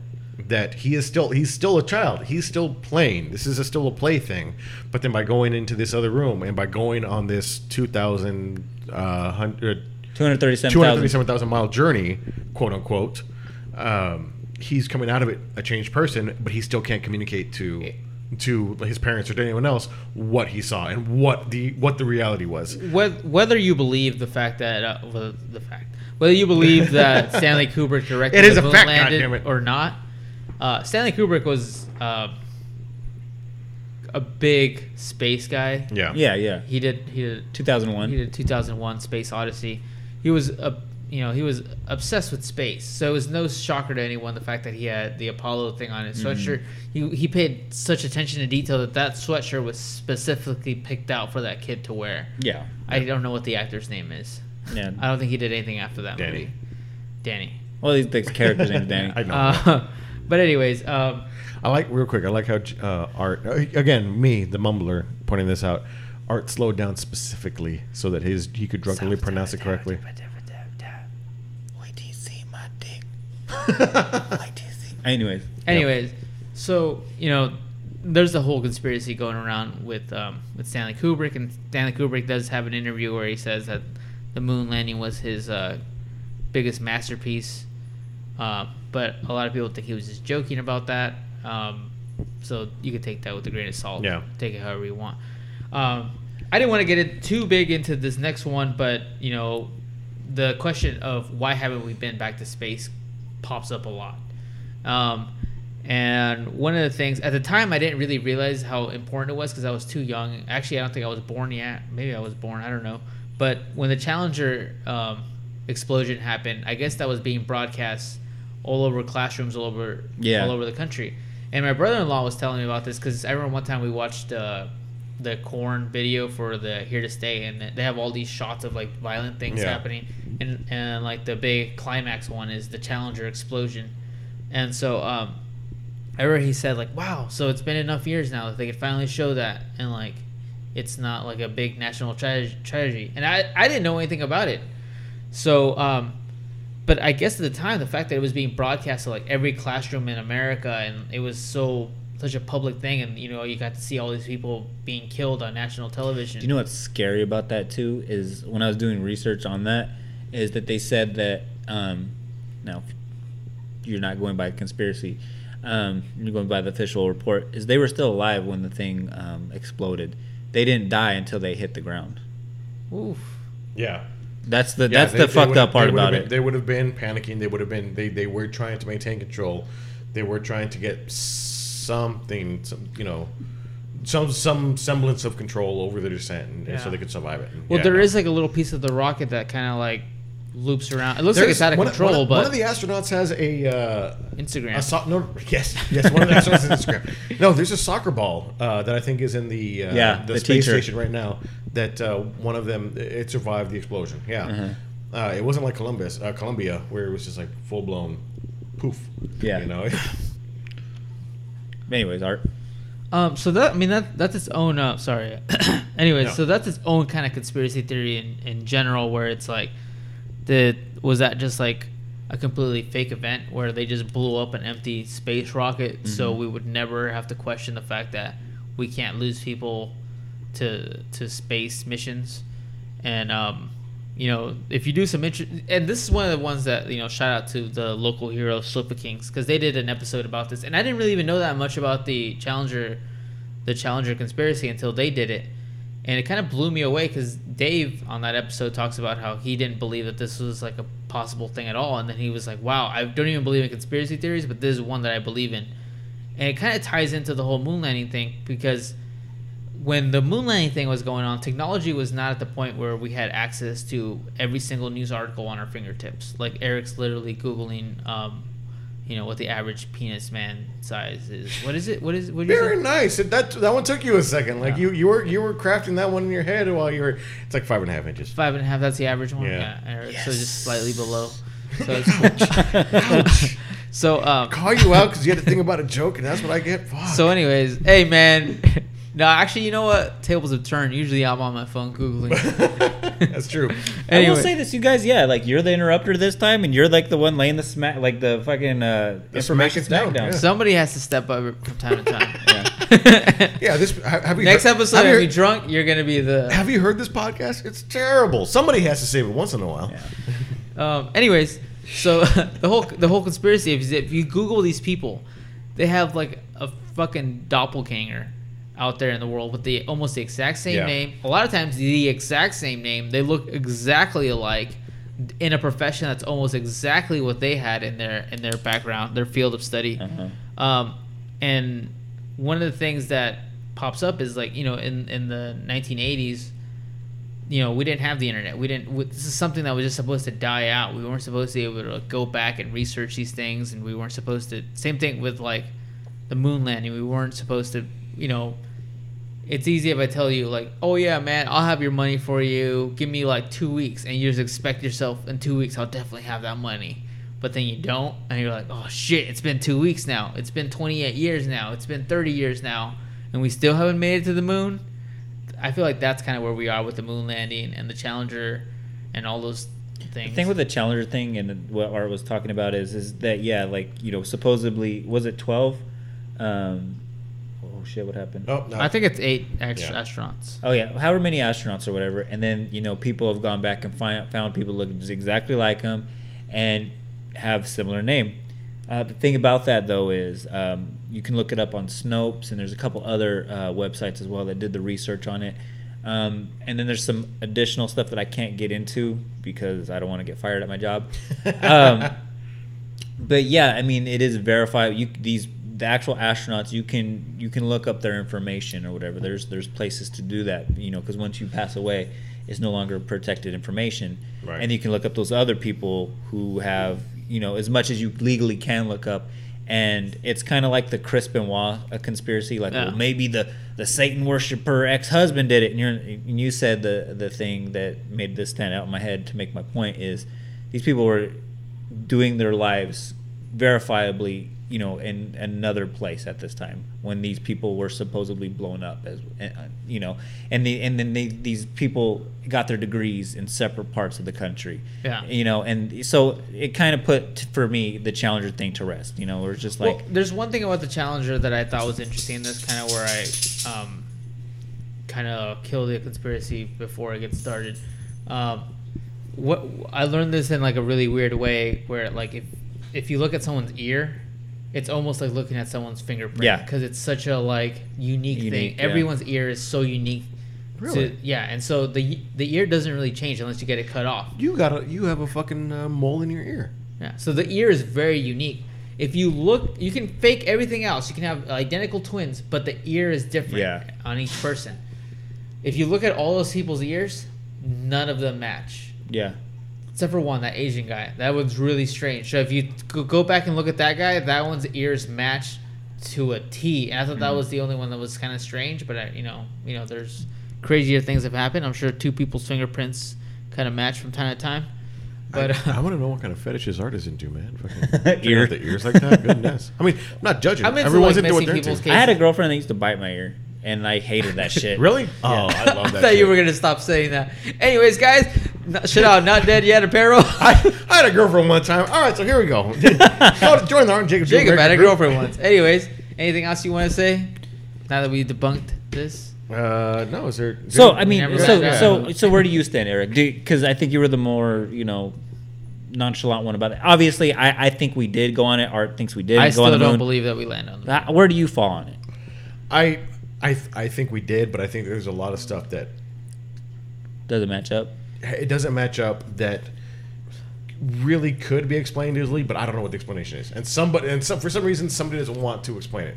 That he is still he's still a child. He's still playing. This is a, still a play thing. But then by going into this other room and by going on this two thousand uh, hundred Two hundred thirty-seven two hundred thousand. thirty-seven thousand mile journey, quote unquote. Um, he's coming out of it a changed person, but he still can't communicate to to his parents or to anyone else what he saw and what the what the reality was. Whether you believe the fact that uh, well, the fact whether you believe that Stanley Kubrick directed It is the a moon fact, landing goddammit. or not, uh, Stanley Kubrick was uh, a big space guy. Yeah. Yeah, yeah. He did he did 2001. he did 2001 Space Odyssey. He was a you know he was obsessed with space, so it was no shocker to anyone the fact that he had the Apollo thing on his sweatshirt. He he paid such attention to detail that that sweatshirt was specifically picked out for that kid to wear. Yeah. I don't know what the actor's name is. Yeah. I don't think he did anything after that Danny. movie. Danny. Well, he's the character's name's Danny. I know. Uh, but anyways, um, I like real quick. I like how uh, art uh, again me the mumbler pointing this out. Art slowed down specifically so that his he could drunkenly pronounce it correctly. Wait till you see my dick. Wait till you see. Anyways. Anyways, so you know, there's the whole conspiracy going around with um, with Stanley Kubrick, and Stanley Kubrick does have an interview where he says that the moon landing was his uh, biggest masterpiece. Uh, but a lot of people think he was just joking about that. Um, so you could take that with a grain of salt. Yeah. Take it however you want. Um, I didn't want to get it too big into this next one, but you know, the question of why haven't we been back to space pops up a lot. Um, and one of the things at the time I didn't really realize how important it was because I was too young. Actually, I don't think I was born yet. Maybe I was born. I don't know. But when the Challenger um, explosion happened, I guess that was being broadcast all over classrooms, all over Yeah. all over the country. And my brother-in-law was telling me about this because I remember one time we watched uh, the Korn video for the Here to Stay, and they have all these shots of like violent things Yeah. happening, and and like the big climax one is the Challenger explosion, and so um, I remember he said like, "Wow, so it's been enough years now that they could finally show that, and like, it's not like a big national tra- tragedy." And I I didn't know anything about it, so um, but I guess at the time, the fact that it was being broadcast to like every classroom in America, and it was so such a public thing, and you know you got to see all these people being killed on national television. Do you know what's scary about that too? Is when I was doing research on that, is that they said that um, now you're not going by conspiracy, um, you're going by the official report. Is they were still alive when the thing um, exploded. They didn't die until they hit the ground. Oof. Yeah. That's the Yeah, that's they- the they fucked up part about been- it. They would have been panicking. They would have been. They, they were trying to maintain control. They were trying to get something, some you know, some some semblance of control over the descent, and, and so they could survive it. And Well, yeah, there no. is like a little piece of the rocket that kind of like loops around. It looks like it's out of one, control, one, but one of the astronauts has a uh, Instagram. a so- no, yes, yes. One of the astronauts has Instagram. No, there's a soccer ball uh, that I think is in the uh, Yeah, the, the space teacher. station right now. That uh, one of them it survived the explosion. Yeah, Uh-huh. uh, it wasn't like Columbus, uh, Columbia, where it was just like full blown poof. Yeah. you know. Anyways, Art. Um, so that I mean that that's its own. Uh, sorry. Anyways, No. so that's its own kind of conspiracy theory in, in general, where it's like, the was that just like a completely fake event where they just blew up an empty space rocket, so we would never have to question the fact that we can't lose people to to space missions, and um, you know if you do some interest, and this is one of the ones that you know shout out to the local hero Slipper Kings because they did an episode about this, and I didn't really even know that much about the Challenger, the Challenger conspiracy until they did it, and it kind of blew me away because Dave on that episode talks about how he didn't believe that this was like a possible thing at all, and then he was like, "Wow, I don't even believe in conspiracy theories, but this is one that I believe in," and it kind of ties into the whole moon landing thing because when the moon landing thing was going on, technology was not at the point where we had access to every single news article on our fingertips. Like Eric's literally googling, um, you know, what the average penis man size is. What is it? What is? What did you Very say? nice. That that one took you a second. Like Yeah. you you were you were crafting that one in your head while you were. It's like five and a half inches. Five and a half. That's the average one. Yeah. Yeah. Eric, So just slightly below. So it's cool. so um, Call you out because you had to think about a joke, and that's what I get. Fuck. So, anyways, hey man. No, actually, you know what? Tables have turned. Usually, I'm on my phone googling. that's true. I will say this, you guys. Yeah, like you're the interrupter this time, and you're like the one laying the smack, like the fucking uh, The information smack smack down, down. yeah. Somebody has to step up from time to time. Yeah. Yeah, this ha- have you Next heard- episode, have if you, you're drunk, you're gonna be the. have you heard this podcast? It's terrible. Somebody has to save it once in a while. Um, anyways, So the whole the whole conspiracy is if you Google these people, they have like a fucking doppelganger out there in the world with the almost the exact same Yeah. name. A lot of times the exact same name. They look exactly alike in a profession that's almost exactly what they had in their in their background, their field of study. Uh-huh. Um, and one of the things that pops up is like you know in in the 1980s you know we didn't have the internet we didn't we, this is something that was just supposed to die out we weren't supposed to be able to go back and research these things and we weren't supposed to same thing with like the moon landing we weren't supposed to you know it's easy if i tell you like oh yeah man i'll have your money for you. Give me like two weeks and you just expect yourself in two weeks i'll definitely have that money. But then you don't and you're like oh shit it's been two weeks now. It's been 28 years now. It's been 30 years now and we still haven't made it to the moon. I feel like that's kind of where we are with the moon landing and the Challenger and all those things. The thing with the Challenger thing and what Art was talking about is is that yeah, like you know, supposedly was it twelve? Um, oh shit, what happened? Oh, no. I think it's eight ex- Yeah. astronauts. Oh yeah, however many astronauts or whatever, and then you know people have gone back and find, found people look exactly like them, and have similar name. Uh, the thing about that though is um, you can look it up on Snopes, and there's a couple other uh, websites as well that did the research on it. Um, and then there's some additional stuff that I can't get into because I don't want to get fired at my job. Um, but yeah, I mean, it is verified. You these the actual astronauts, you can you can look up their information or whatever. There's there's places to do that, you know, because once you pass away, it's no longer protected information, Right. and you can look up those other people who have you know as much as you legally can look up. And it's kind of like the Chris Benoit uh, conspiracy, like Yeah. well, maybe the, the Satan worshiper ex husband did it. And, you're, and you said the the thing that made this stand out in my head to make my point is these people were doing their lives verifiably, you know, in another place at this time when these people were supposedly blown up as, uh, you know, and the and then they, these people got their degrees in separate parts of the country. Yeah. You know, and so it kind of put for me the Challenger thing to rest. You know, where it's just like. well, there's one thing about the Challenger that I thought was interesting. That's kind of where I um, kind of kill the conspiracy before it gets started. Um, what I learned this in like a really weird way, where like if if you look at someone's ear, it's almost like looking at someone's fingerprint. Yeah. because it's such a like unique, Unique, thing. yeah. Everyone's ear is so unique. Really? To, yeah, and so the the ear doesn't really change unless you get it cut off. You got a you have a fucking uh, mole in your ear. Yeah. So the ear is very unique. If you look, you can fake everything else. You can have identical twins, but the ear is different Yeah. on each person. If you look at all those people's ears, none of them match. yeah. Except for one, that Asian guy. That one's really strange. So if you go- go back and look at that guy, that one's ears match to a T. And I thought that was the only one that was kind of strange. But I, you know, you know, there's crazier things have happened. I'm sure two people's fingerprints kind of match from time to time. But I, uh, I want to know what kind of fetishes art is into, man. Fucking Ear. ear, the ears like that. Goodness. I mean, I'm not judging. I'm into, Everyone's like, into what missing they're people's into. I had a girlfriend that used to bite my ear, and I hated that shit. Really? Oh, I love that. I that. thought you were gonna stop saying that. Anyways, guys, not, shout out, not dead yet, apparel. I, I had a girlfriend one time. All right, so here we go. Go join the Art and Jacob. Jacob had a girlfriend once. Anyways, anything else you want to say? Now that we debunked this, Uh, no, is there? is So there- I mean, so got so so where do you stand, Eric? Because I think you were the more you know nonchalant one about it. Obviously, I, I think we did go on it. Art thinks we did I go still on the don't moon. believe that we land on. The Uh, where do you fall on it? I, I, th- I think we did, but I think there's a lot of stuff that doesn't match up? it doesn't match up that really could be explained easily, but I don't know what the explanation is. And somebody, and some, for some reason, somebody doesn't want to explain it.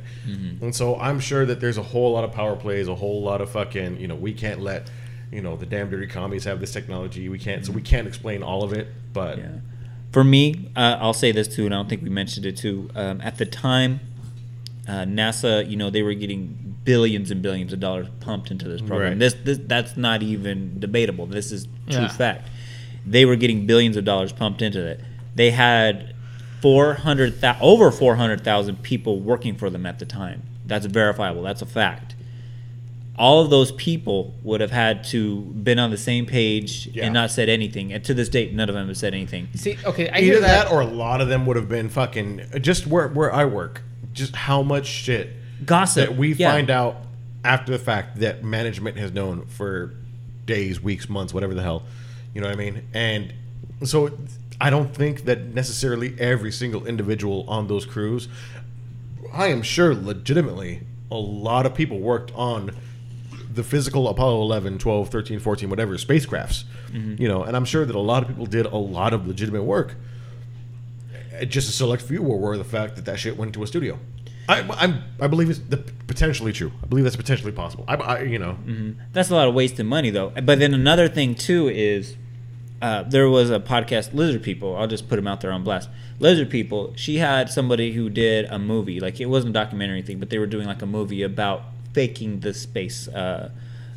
And so I'm sure that there's a whole lot of power plays, a whole lot of fucking, you know, we can't let, you know, the damn dirty commies have this technology. We can't, so we can't explain all of it. But Yeah. For me, uh, I'll say this too, and I don't think we mentioned it too. Um, at the time, uh, NASA, you know, they were getting billions and billions of dollars pumped into this program. Right. This, this, that's not even debatable. This is true Yeah. fact. They were getting billions of dollars pumped into it. They had four hundred over four hundred thousand people working for them at the time. That's verifiable. That's a fact. All of those people would have had to been on the same page Yeah. and not said anything. And to this date, none of them have said anything. See, okay, I hear either that. that or a lot of them would have been fucking just where where I work. Just how much shit Gossip. that we Yeah. find out after the fact that management has known for days, weeks, months, whatever the hell. You know what I mean? And so I don't think that necessarily every single individual on those crews. I am sure, legitimately, a lot of people worked on the physical Apollo 11, 12, 13, 14, whatever spacecrafts. Mm-hmm. You know, and I'm sure that a lot of people did a lot of legitimate work. Uh, Just a select few were aware of the fact that that shit went to a studio. I, I'm, I believe it's the, potentially true. I believe that's potentially possible. I, I you know, That's a lot of wasted money, though. But then another thing too is uh, there was a podcast, Lizard People. I'll just put them out there on blast. Lizard People. She had somebody who did a movie, like it wasn't a documentary thing, but they were doing like a movie about faking the space, uh,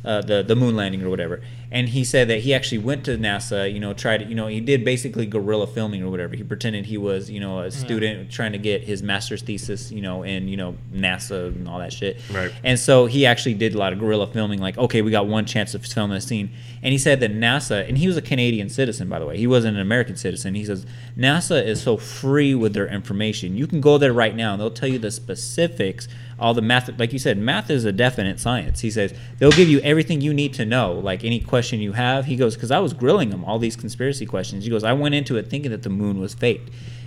uh, the the moon landing or whatever. And he said that he actually went to NASA. You know, tried. You know, he did basically guerrilla filming or whatever. He pretended he was, you know, a student trying to get his master's thesis, you know, in you know NASA and all that shit. Right. And so he actually did a lot of guerrilla filming, like, okay, we got one chance of filming a scene. And he said that NASA, and he was a Canadian citizen, by the way, he wasn't an American citizen. He says, NASA is so free with their information. You can go there right now, and they'll tell you the specifics, all the math. Like you said, math is a definite science. He says, they'll give you everything you need to know, like any question you have. He goes, because I was grilling him all these conspiracy questions. He goes, I went into it thinking that the moon was fake.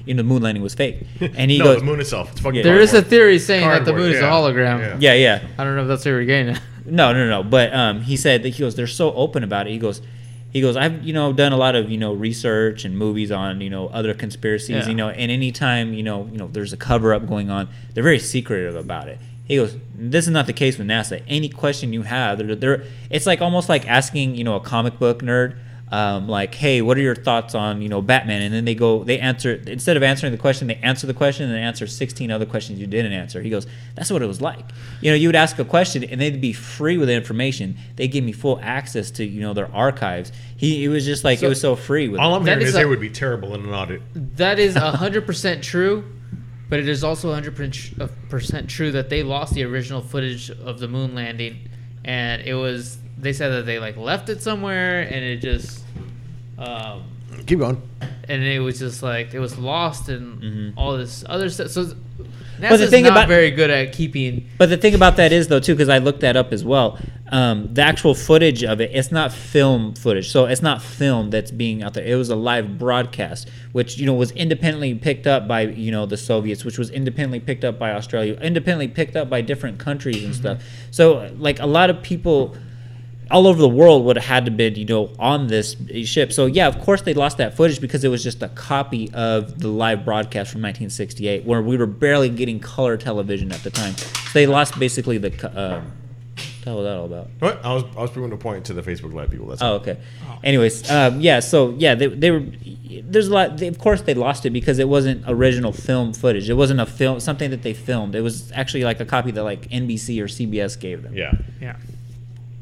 You know, the moon landing was fake. And he no, goes, the moon itself. It's fucking Yeah. There is a theory saying that the Cardboard, moon is a yeah. hologram. Yeah. yeah, yeah. I don't know if that's what we're getting at. No, no, no. But um, he said that he goes, they're so open about it. He goes, he goes, I've you know done a lot of you know research and movies on you know other conspiracies. Yeah. You know, and anytime you know you know there's a cover up going on, they're very secretive about it. He goes, this is not the case with NASA. Any question you have, they're, they're it's like almost like asking you know a comic book nerd. Um, like, hey, what are your thoughts on you know Batman? And then they go, they answer instead of answering the question, they answer the question and they answer 16 other questions you didn't answer. He goes, that's what it was like. You know, you would ask a question and they'd be free with the information. They give me full access to you know their archives. He it was just like So- it was so free with. All I'm hearing is is a- they would be terrible in an audit. That is hundred percent true, but it is also hundred percent true that they lost the original footage of the moon landing, and it was they said that they like left it somewhere, and it just, um, Keep going. and it was just like it was lost and Mhm. all this other stuff. So the thing not about- very good at keeping. But the thing about that is, though, too, because I looked that up as well. Um, the actual footage of it, it's not film footage, so it's not film that's being out there. It was a live broadcast, which you know was independently picked up by you know the Soviets, which was independently picked up by Australia, independently picked up by different countries and stuff. So, like a lot of people all over the world would have had to been, you know, on this ship. So yeah, of course they lost that footage because it was just a copy of the live broadcast from 1968, where we were barely getting color television at the time. So they lost basically the. co- Uh, what was that all about? What? I was I was proving a point to the Facebook Live people. That's Oh, all. okay. Anyways, um, yeah. So yeah, they, they were. There's a lot. They, of course, they lost it because it wasn't original film footage. It wasn't a film, something that they filmed. It was actually like a copy that like NBC or CBS gave them. Yeah. Yeah.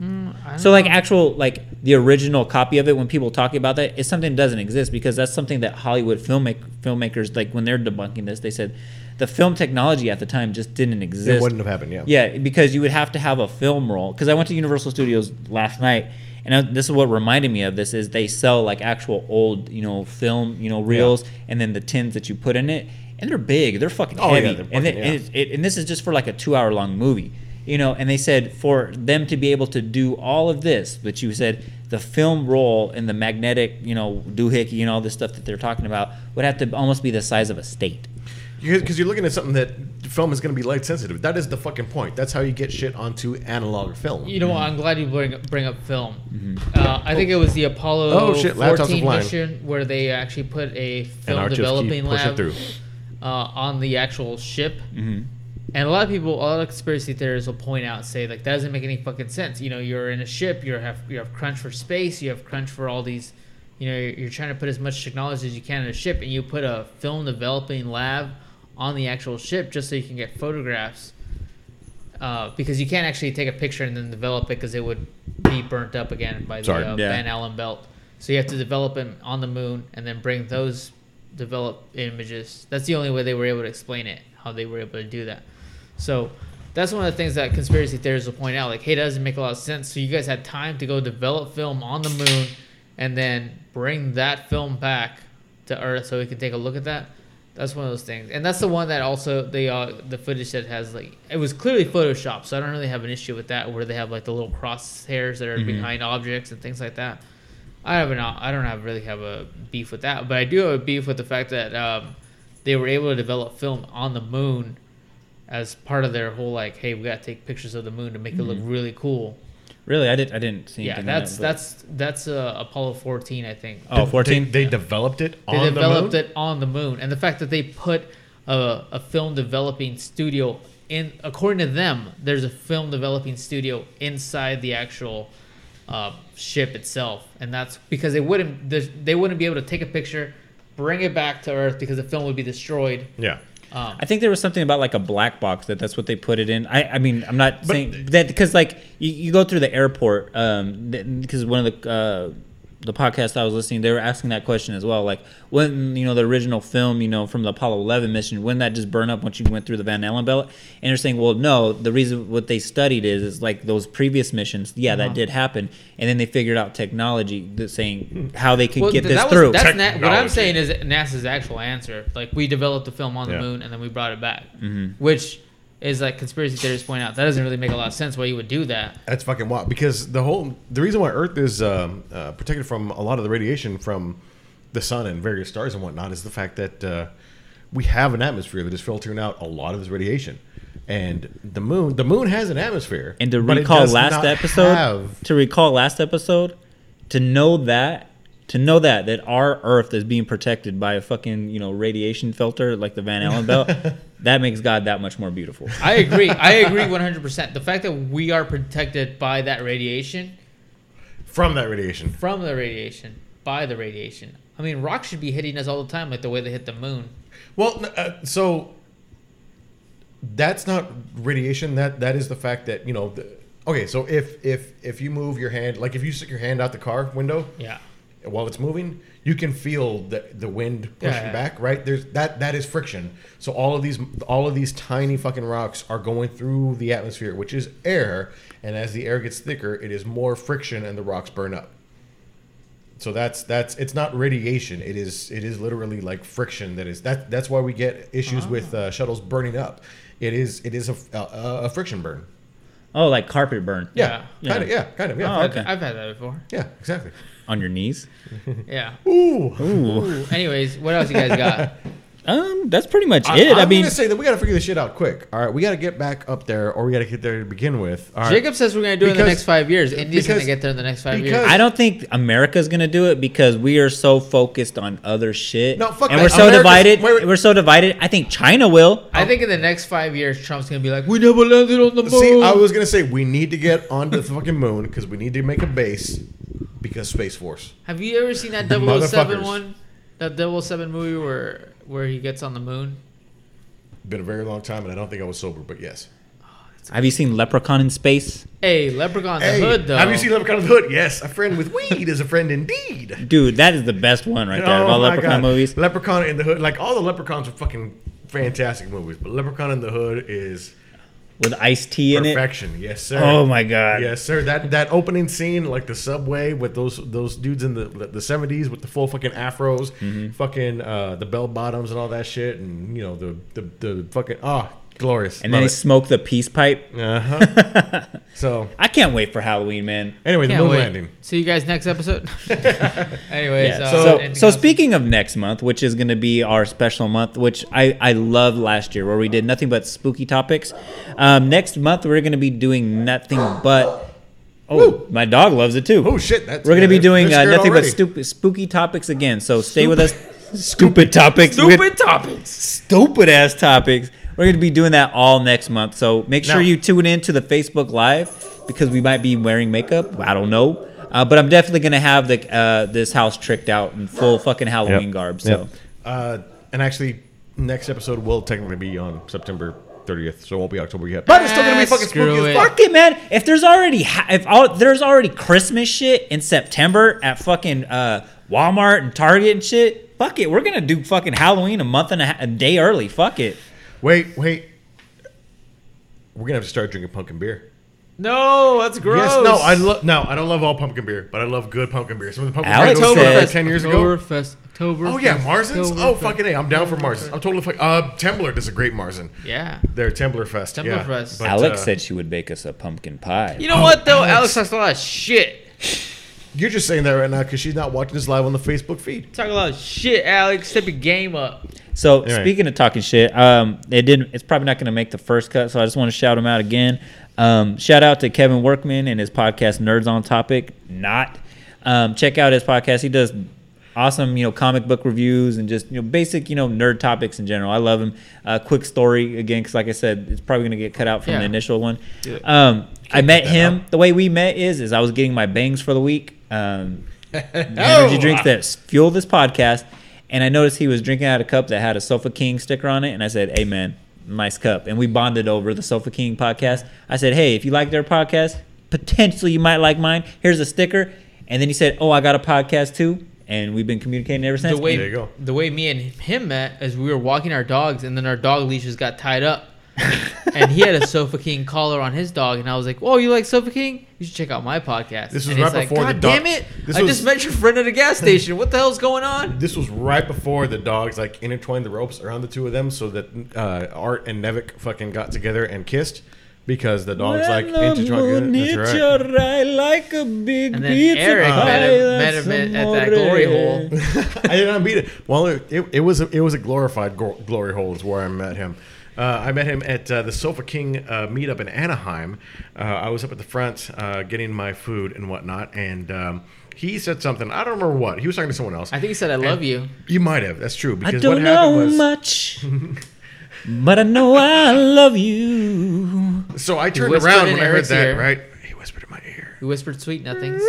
Mm, So like know. actual like the original copy of it when people talk about that is something that doesn't exist because that's something that Hollywood filmmak- filmmakers like when they're debunking this they said the film technology at the time just didn't exist. It wouldn't have happened. Yeah. Yeah, because you would have to have a film roll. Because I went to Universal Studios last night, and I, this is what reminded me of this: is they sell like actual old, you know, film, you know, reels, and then the tins that you put in it, and they're big, they're fucking Oh, yeah, heavy, they're and, it, fucking- and, it's, it, and this is just for like a two-hour-long movie, you know. And they said for them to be able to do all of this, but you said the film roll and the magnetic, you know, doohickey and all this stuff that they're talking about would have to almost be the size of a state. Because you're looking at something that film is going to be light sensitive. That is the fucking point. That's how you get shit onto analog film. You know what? I'm glad you bring up, bring up film. Uh, I think it was the Apollo Oh, shit, 14 mission where they actually put a film our just keep developing lab uh, on the actual ship. Mm-hmm. And a lot of people, a lot of conspiracy theorists will point out, say like that doesn't make any fucking sense. You know, you're in a ship, you have you have crunch for space, you have crunch for all these. You know, you're, you're trying to put as much technology as you can in a ship, and you put a film developing lab on the actual ship just so you can get photographs. Uh, because you can't actually take a picture and then develop it because it would be burnt up again by the uh, Yeah. Van Allen belt. So you have to develop it on the moon and then bring those developed images. That's the only way they were able to explain it, how they were able to do that. So that's one of the things that conspiracy theorists will point out. Like, hey, that doesn't make a lot of sense. So you guys had time to go develop film on the moon and then bring that film back to Earth so we can take a look at that. That's one of those things, and that's the one that also they uh, the footage that has like it was clearly photoshopped, so I don't really have an issue with that where they have like the little crosshairs that are behind objects and things like that. I have an I don't have really have a beef with that, but I do have a beef with the fact that um, they were able to develop film on the moon as part of their whole like, hey, we gotta take pictures of the moon to make it look really cool. Really, I didn't. I didn't see. Yeah, that's that, that's that's uh, Apollo 14, I think. Oh, They, 14? they developed it They developed the moon. it on the moon, and the fact that they put a, a film developing studio in, according to them, there's a film developing studio inside the actual uh, ship itself, and that's because they wouldn't they wouldn't be able to take a picture, bring it back to Earth because the film would be destroyed. Yeah. Um, I think there was something about like a black box that that's what they put it in. I, I mean, I'm not saying that because like you, you go through the airport um because one of the uh, the podcast I was listening, they were asking that question as well. Like when you know the original film, you know from the Apollo 11 mission, wouldn't that just burn up once you went through the Van Allen belt? And they're saying, well, no. The reason what they studied is is like those previous missions. Yeah, that did happen, and then they figured out technology that saying how they could well, get th- this that through. That's na- what I'm saying is NASA's actual answer. Like we developed the film on the Yeah. moon and then we brought it back, Mm-hmm. which is like conspiracy theorists point out that doesn't really make a lot of sense why you would do that. That's fucking wild because the whole the reason why Earth is um, uh, protected from a lot of the radiation from the sun and various stars and whatnot is the fact that uh, we have an atmosphere that is filtering out a lot of this radiation, and the moon the moon has an atmosphere. And to but it recall does last not episode, have- to recall last episode, to know that, to know that that our Earth is being protected by a fucking you know radiation filter like the Van Allen belt, that makes God that much more beautiful. I agree. I agree 100%. The fact that we are protected by that radiation, from that radiation. from the radiation, by the radiation. I mean, rocks should be hitting us all the time, like the way they hit the moon. Well, uh, so that's not radiation. That that is the fact that you know. The, okay, so if if if you move your hand, like if you stick your hand out the car window, Yeah. While it's moving, you can feel the the wind pushing Yeah, yeah. back, right? There's that that is friction. So all of these all of these tiny fucking rocks are going through the atmosphere, which is air, and as the air gets thicker, it is more friction and the rocks burn up. So that's that's it's not radiation. It is it is literally like friction that is that that's why we get issues with uh, shuttles burning up. It is it is a, a, a friction burn. Oh, like carpet burn. Yeah, Yeah. kind of. Yeah, kind of. Yeah, Oh, I've, okay. I've had that before. yeah, exactly. On your knees. Yeah. Ooh. Ooh. Anyways, what else you guys got? Um, that's pretty much I, it. I, I'm mean, gonna say that we gotta figure this shit out quick. All right, we gotta get back up there, or we gotta get there to begin with. All right. Jacob says we're going to do it in the Because- next five years. India's going to because- get there in the next five because- years. I don't think America's gonna do it because we are so focused on other shit. No, fuck and that. we're so America's- divided. wait, wait. We're so divided. I think China will. I think in the next five years, Trump's going to be like, we never landed on the moon. See, I was gonna say we need to get onto the fucking moon because we need to make a base because Space Force. Have you ever seen that 007 Motherfuckers. one? That 007 movie where where he gets on the moon? Been a very long time, and I don't think I was sober, but yes. Have you seen Leprechaun in Space? Hey, Leprechaun in the Hey, Hood though. have you seen Leprechaun in the Hood? Yes, a friend with weed is a friend indeed. Dude, that is the best one right there of Oh all my Leprechaun God. movies. Leprechaun in the Hood, like all the Leprechauns are fucking fantastic movies, but Leprechaun in the Hood is With Ice-T in it. perfection. Yes, sir. Oh my god. Yes, sir. That that opening scene, like the subway with those those dudes in the the seventies with the full fucking afros, Mm-hmm. fucking uh, the bell bottoms and all that shit, and you know the the, the fucking ah glorious. And then he Love smoked the peace pipe. uh-huh. so I can't wait for Halloween, man. anyway, the Can't moon wait. landing. See you guys next episode. Anyways, Yeah. uh, So, anything so else? speaking of next month, which is going to be our special month, which I I loved last year, where we did nothing but spooky topics. Um, next month we're going to be doing nothing but. Oh, my dog loves it too. Oh shit! That's We're going to be doing uh, nothing already. but stupid, spooky topics again. So stay with us. Stupid topics. stupid topics. stupid ass topics. We're going to be doing that all next month. So make sure Now- you tune in to the Facebook Live because we might be wearing makeup. I don't know. Uh, but I'm definitely going to have the uh, this house tricked out in full fucking Halloween Yep. garb. So Yep. Uh, and actually, next episode will technically be on September 30th, so it won't be October yet. But it's still gonna be Ah, fucking screw spooky it. fuck. fuck it, man. If there's already ha- if all, there's already Christmas shit in September at fucking uh, Walmart and Target and shit, fuck it. We're gonna do fucking Halloween a month and a, ha- a day early. Fuck it. Wait, wait. We're gonna have to start drinking pumpkin beer. No, that's gross. Yes, no, I love. No, I don't love all pumpkin beer, but I love good pumpkin beer. Some of the pumpkin Alex beer I said- like ten years ago. Oktoberfest. October. Oh yeah, Marzens. Oh fucking a, I'm down for Marzens. I'm totally fuck. Uh, Temblor does a great Marzen. Yeah. They're Temblor Fest. Temblor yeah. Fest. Alex uh, said she would bake us a pumpkin pie. You know what though? Alex. Alex talks a lot of shit. You're just saying that right now because she's not watching this live on the Facebook feed. Talk a lot of shit, Alex. Step your game up. So Anyway. speaking of talking shit, um, it didn't. It's probably not going to make the first cut. So I just want to shout him out again. Um, shout out to Kevin Workman and his podcast Nerds on Topic. Not um, check out his podcast. He does awesome, you know, comic book reviews and just you know basic, you know, nerd topics in general. I love him. Uh, quick story again, because like I said, it's probably going to get cut out from Yeah. the initial one. Um, I met him. out. The way we met is is I was getting my bangs for the week. Um, energy drinks that fuel this podcast. And I noticed he was drinking out of a cup that had a Sofa King sticker on it. And I said, Hey, man, nice cup. And we bonded over the Sofa King podcast. I said, Hey, if you like their podcast, potentially you might like mine. Here's a sticker. And then he said, Oh, I got a podcast too. And we've been communicating ever since. The way There you go. the way me and him met is we were walking our dogs, and then our dog leashes got tied up, and he had a Sofa King collar on his dog, and I was like, "Oh, you like Sofa King? You should check out my podcast." This was and he's right like, before the God dog- damn it! this I was- just met your friend at a gas station. What the hell's going on? This was right before the dogs like intertwined the ropes around the two of them, so that uh, Art and Nevik fucking got together and kissed because the dogs like intertwined. That's right. right like a big And then pizza Eric pie, met him, met him at, at that glory hole. I did not meet it. Well, it, it, it was a, it was a glorified glo- glory hole is where I met him. Uh, I met him at uh, the Sofa King uh, meetup in Anaheim. Uh, I was up at the front uh, getting my food and whatnot, and um, he said something. I don't remember what. He was talking to someone else. I think he said, "I love you." You might have. That's true. I don't what know was, much, but I know I love you. so I turned around when I heard that. ear. Right? He whispered in my ear. He whispered sweet nothings.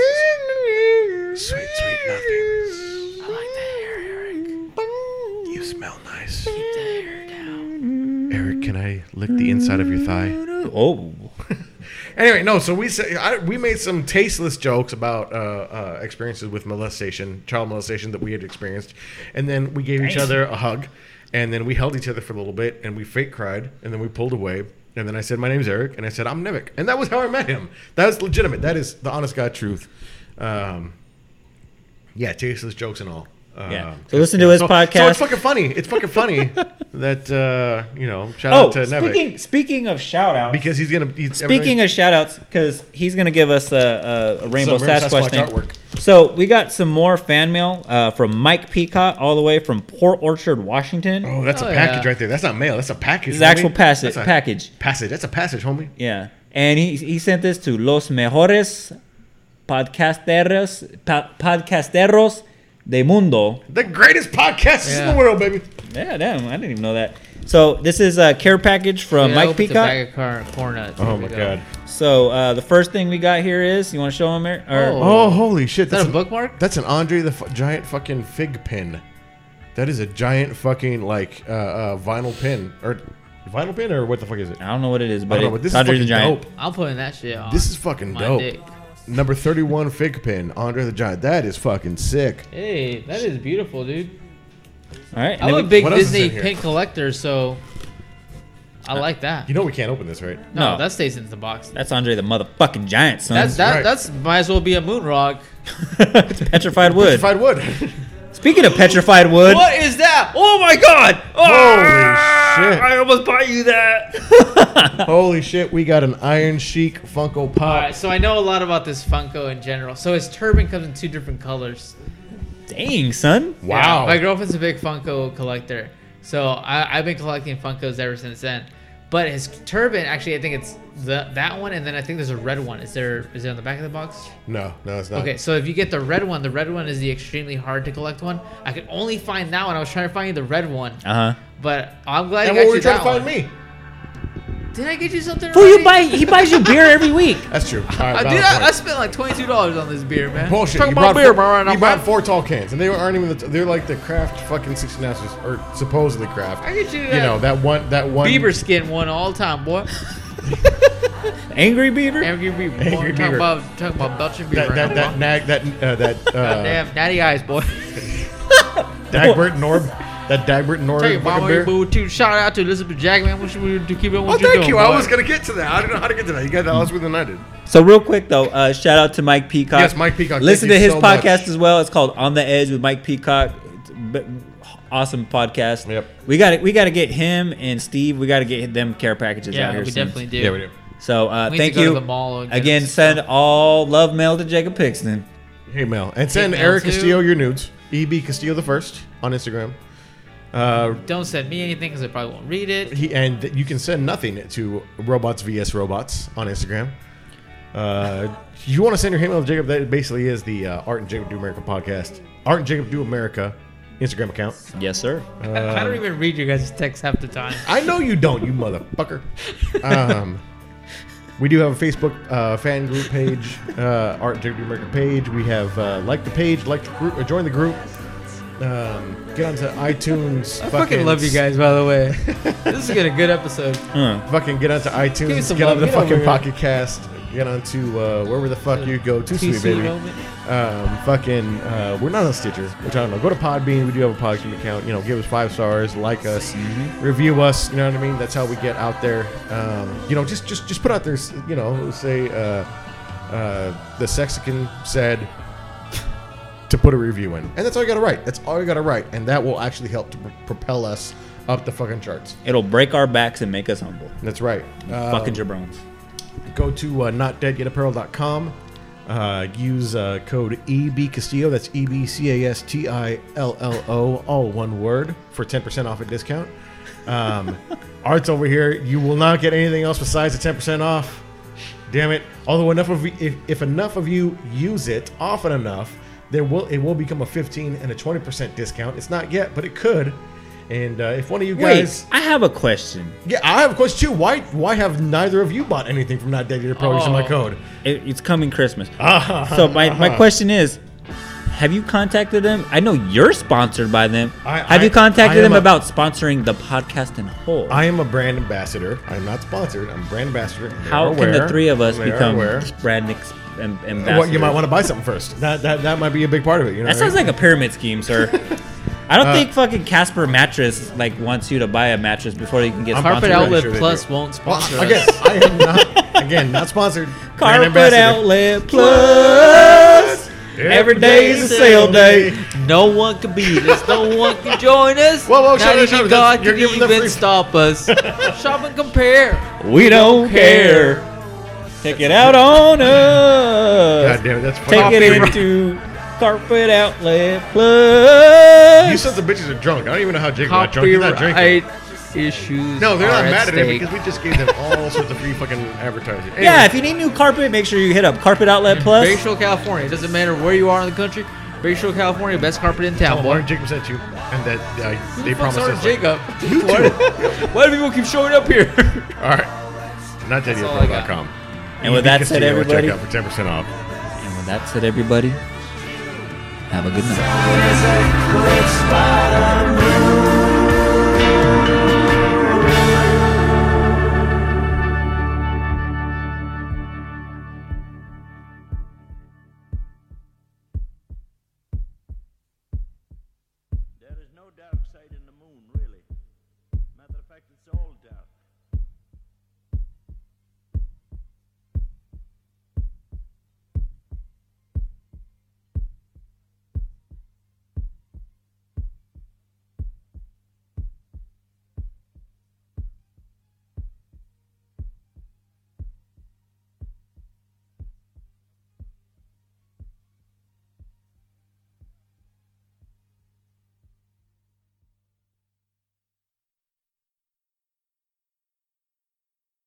Sweet, sweet nothings. I like the hair, Eric. You smell nice. Keep the hair down. Eric, can I lick the inside of your thigh? Oh, Anyway, no. So we said I, we made some tasteless jokes about uh, uh, experiences with molestation, child molestation that we had experienced, and then we gave each other a hug, and then we held each other for a little bit, and we fake cried, and then we pulled away, and then I said, "My name's Eric," and I said, "I'm Nivik, and that was how I met him. That was legitimate. That is the honest God truth. Um, yeah, tasteless jokes and all. Yeah. So listen to his so, So podcast. it's fucking funny. It's fucking funny that uh, you know. Shout oh! out to Nevik Speaking speaking of shout outs, because he's gonna. He's, Speaking of shout outs, because he's going to give us a, a, a Rainbow Some Rainbow Sasquatch, Sasquatch thing. artwork. So we got some more fan mail uh, from Mike Peacock, all the way from Port Orchard, Washington. Oh, that's Oh, a package yeah. right there. That's not mail. That's a package. This is actual homie. passage. That's a package. Passage. That's a passage, homie. Yeah. And he, he sent this to Los Mejores Podcasteros, pa- podcasteros de Mundo. The greatest podcast in the world, baby. Yeah, damn. I didn't even know that. So this is a care package from Dude, I Mike opened a Peacock. bag of car- corn nuts. Oh my go. god. So uh, the first thing we got here is you want to show him, Eric? Or, Oh. Oh, holy shit! Is that That's a an, bookmark? That's an Andre the f- giant fucking fig pin. That is a giant fucking like uh, uh, vinyl pin or vinyl pin or what the fuck is it? I don't know what it is, but, I don't know, but this it's is Andre fucking the Giant. dope. I'm putting that shit on. This is fucking my dope. dick. Number thirty-one fig pin, Andre the Giant. That is fucking sick. Hey, that is beautiful, dude. All right. I'm a big what else is Disney in here? pin collector, so I uh, like that. You know we can't open this, right? no, No. that stays in the box. That's Andre the motherfucking Giant, son. That's that. right. That's might as well be a moon rock. it's petrified wood. Petrified wood. Speaking of petrified wood, What is that? Oh my god! Ah! Holy shit. I almost bought you that. Holy shit! We got an Iron Sheik Funko Pop. right, so I know a lot about this Funko in general. So his turban comes in two different colors. dang son. Wow. Yeah, my girlfriend's a big Funko collector, so I, I've been collecting Funkos ever since then. But his turban, actually, I think it's the that one, and then I think there's a red one. Is there? Is it on the back of the box? No, no, it's not. Okay, so if you get the red one, the red one is the extremely hard to collect one. I could only find that one. I was trying to find you the red one, Uh huh. but I'm glad And I what got were you you trying to find one. me? Did I get you something? Fool, you buy he buys you beer every week. That's true. All right, I, valid dude, I, point. I spent like twenty two dollars on this beer, man. Bullshit. Talking you about brought beer, four, bro. and You I'm bought like, four tall cans, and they aren't even. The, they're like the craft fucking sixteen ounces, or supposedly craft. I get you You that know that one. That one. Beaver skin one all time, boy. Angry Beaver. Angry Beaver. boy. Angry talking Beaver. about talking about Belgian beaver. That that that nag that uh, that uh, Goddamn, natty eyes, boy. Dagbert Norb. That Dagbert Norb. Tell you, fucking mama, beer. boo, too. Shout out to Elizabeth Jackman. What should we do? Keep it. Oh, What thank doing, you. I was gonna get to that. I don't know how to get to that. You got that less than I did. So real quick though, uh, shout out to Mike Peacock. Yes, Mike Peacock, Listen thank to his so much. podcast as well. It's called On the Edge with Mike Peacock. It's a b- awesome podcast. Yep. We got to we got to get him and Steve. We got to get them care packages out here. we soon. definitely do. Yeah, we do. So uh, We need thank to go you to the mall again. Send stuff. all love mail to Jacob Pixton. Hey, Mel. And send Eric too. Castillo your nudes. EB Castillo the first on Instagram. Uh, Don't send me anything because I probably won't read it. he and you can send nothing to robots vs robots on Instagram. Uh, you want to send your hate mail to Jacob? That basically is the uh, Art and Jacob Do America podcast. Art and Jacob Do America Instagram account. Yes, sir. I I don't even read your guys' texts half the time. I know you don't, you motherfucker. Um, we do have a Facebook uh, fan group page, uh, Art and Jacob Do America page. We have uh, like the page, like the group, uh, join the group. Um, get onto iTunes. I fucking love you guys, by the way. this is gonna be a good episode. Uh, Fucking get onto Give iTunes. Get love. onto the Get over fucking here. Pocket Cast. Get onto uh, wherever the fuck you go. Too sweet, baby. Um, fucking, uh, we're not on Stitcher, which I don't know. Go to Podbean. We do have a Podbean account. You know, give us five stars, like us, review us. You know what I mean? That's how we get out there. Um, you know, just just just put out there. You know, say uh, uh, the Sexican said to put a review in, and that's all you got to write. That's all you got to write, and that will actually help to pr- propel us up the fucking charts. it'll break our backs and make us humble. That's right. Uh, Fucking jabrones. go to uh, notdeadyetapparel.com. Uh, use uh, code EB Castillo. That's E B C A S T I L L O, all one word, for 10% off a discount. Um, Art's over here. You will not get anything else besides the 10% off. Damn it. Although enough of you, if, if enough of you use it often enough, there will it will become a 15 and a 20% discount. It's not yet, but it could. And uh, if one of you guys, Wait, I have a question. yeah, I have a question too. Why why have neither of you bought anything from Not Dead Yet Pro using my Oh. code? It, it's coming Christmas. so my, my question is, have you contacted them? I know you're sponsored by them. I- have I- you contacted them a- about sponsoring the podcast in whole? I am a brand ambassador. I'm not sponsored. I'm a brand ambassador. How can the three of us become brand ex- am- ambassadors? Well, you might want to buy something first. That, that that might be a big part of it. You know That sounds like a pyramid scheme, sir. I Uh, don't think fucking Casper Mattress like wants you to buy a mattress before you can get I'm sponsored. Carpet pretty Outlet sure Plus do. won't well, sponsor again, us. I am not again not sponsored. Brand Carpet. Outlet Plus. Every day is a sale day. No one can beat us. No one can join us. Whoa, whoa, Not even. God You're can giving even stop us. Shop and compare. We don't care. Take it out on us. God damn it, that's Take it into Carpet Outlet Plus. You sons of bitches are drunk. I don't even know how Jake got drunk. He's not drinking. Issues. No, they're not are mad at him because we just gave them all sorts of free fucking advertising. yeah, if you need new carpet, make sure you hit up Carpet Outlet Plus. Bayshore, California. It doesn't matter where you are in the country. Bayshore, California, best carpet in town. them boy. Warren Jacob sent you, and that uh, Who they the promised Sergeant us. Jacob? why, why do people keep showing up here? All right, not all I got. com. And with that said, everybody, check out for ten percent off. and with that said, everybody, have a good night.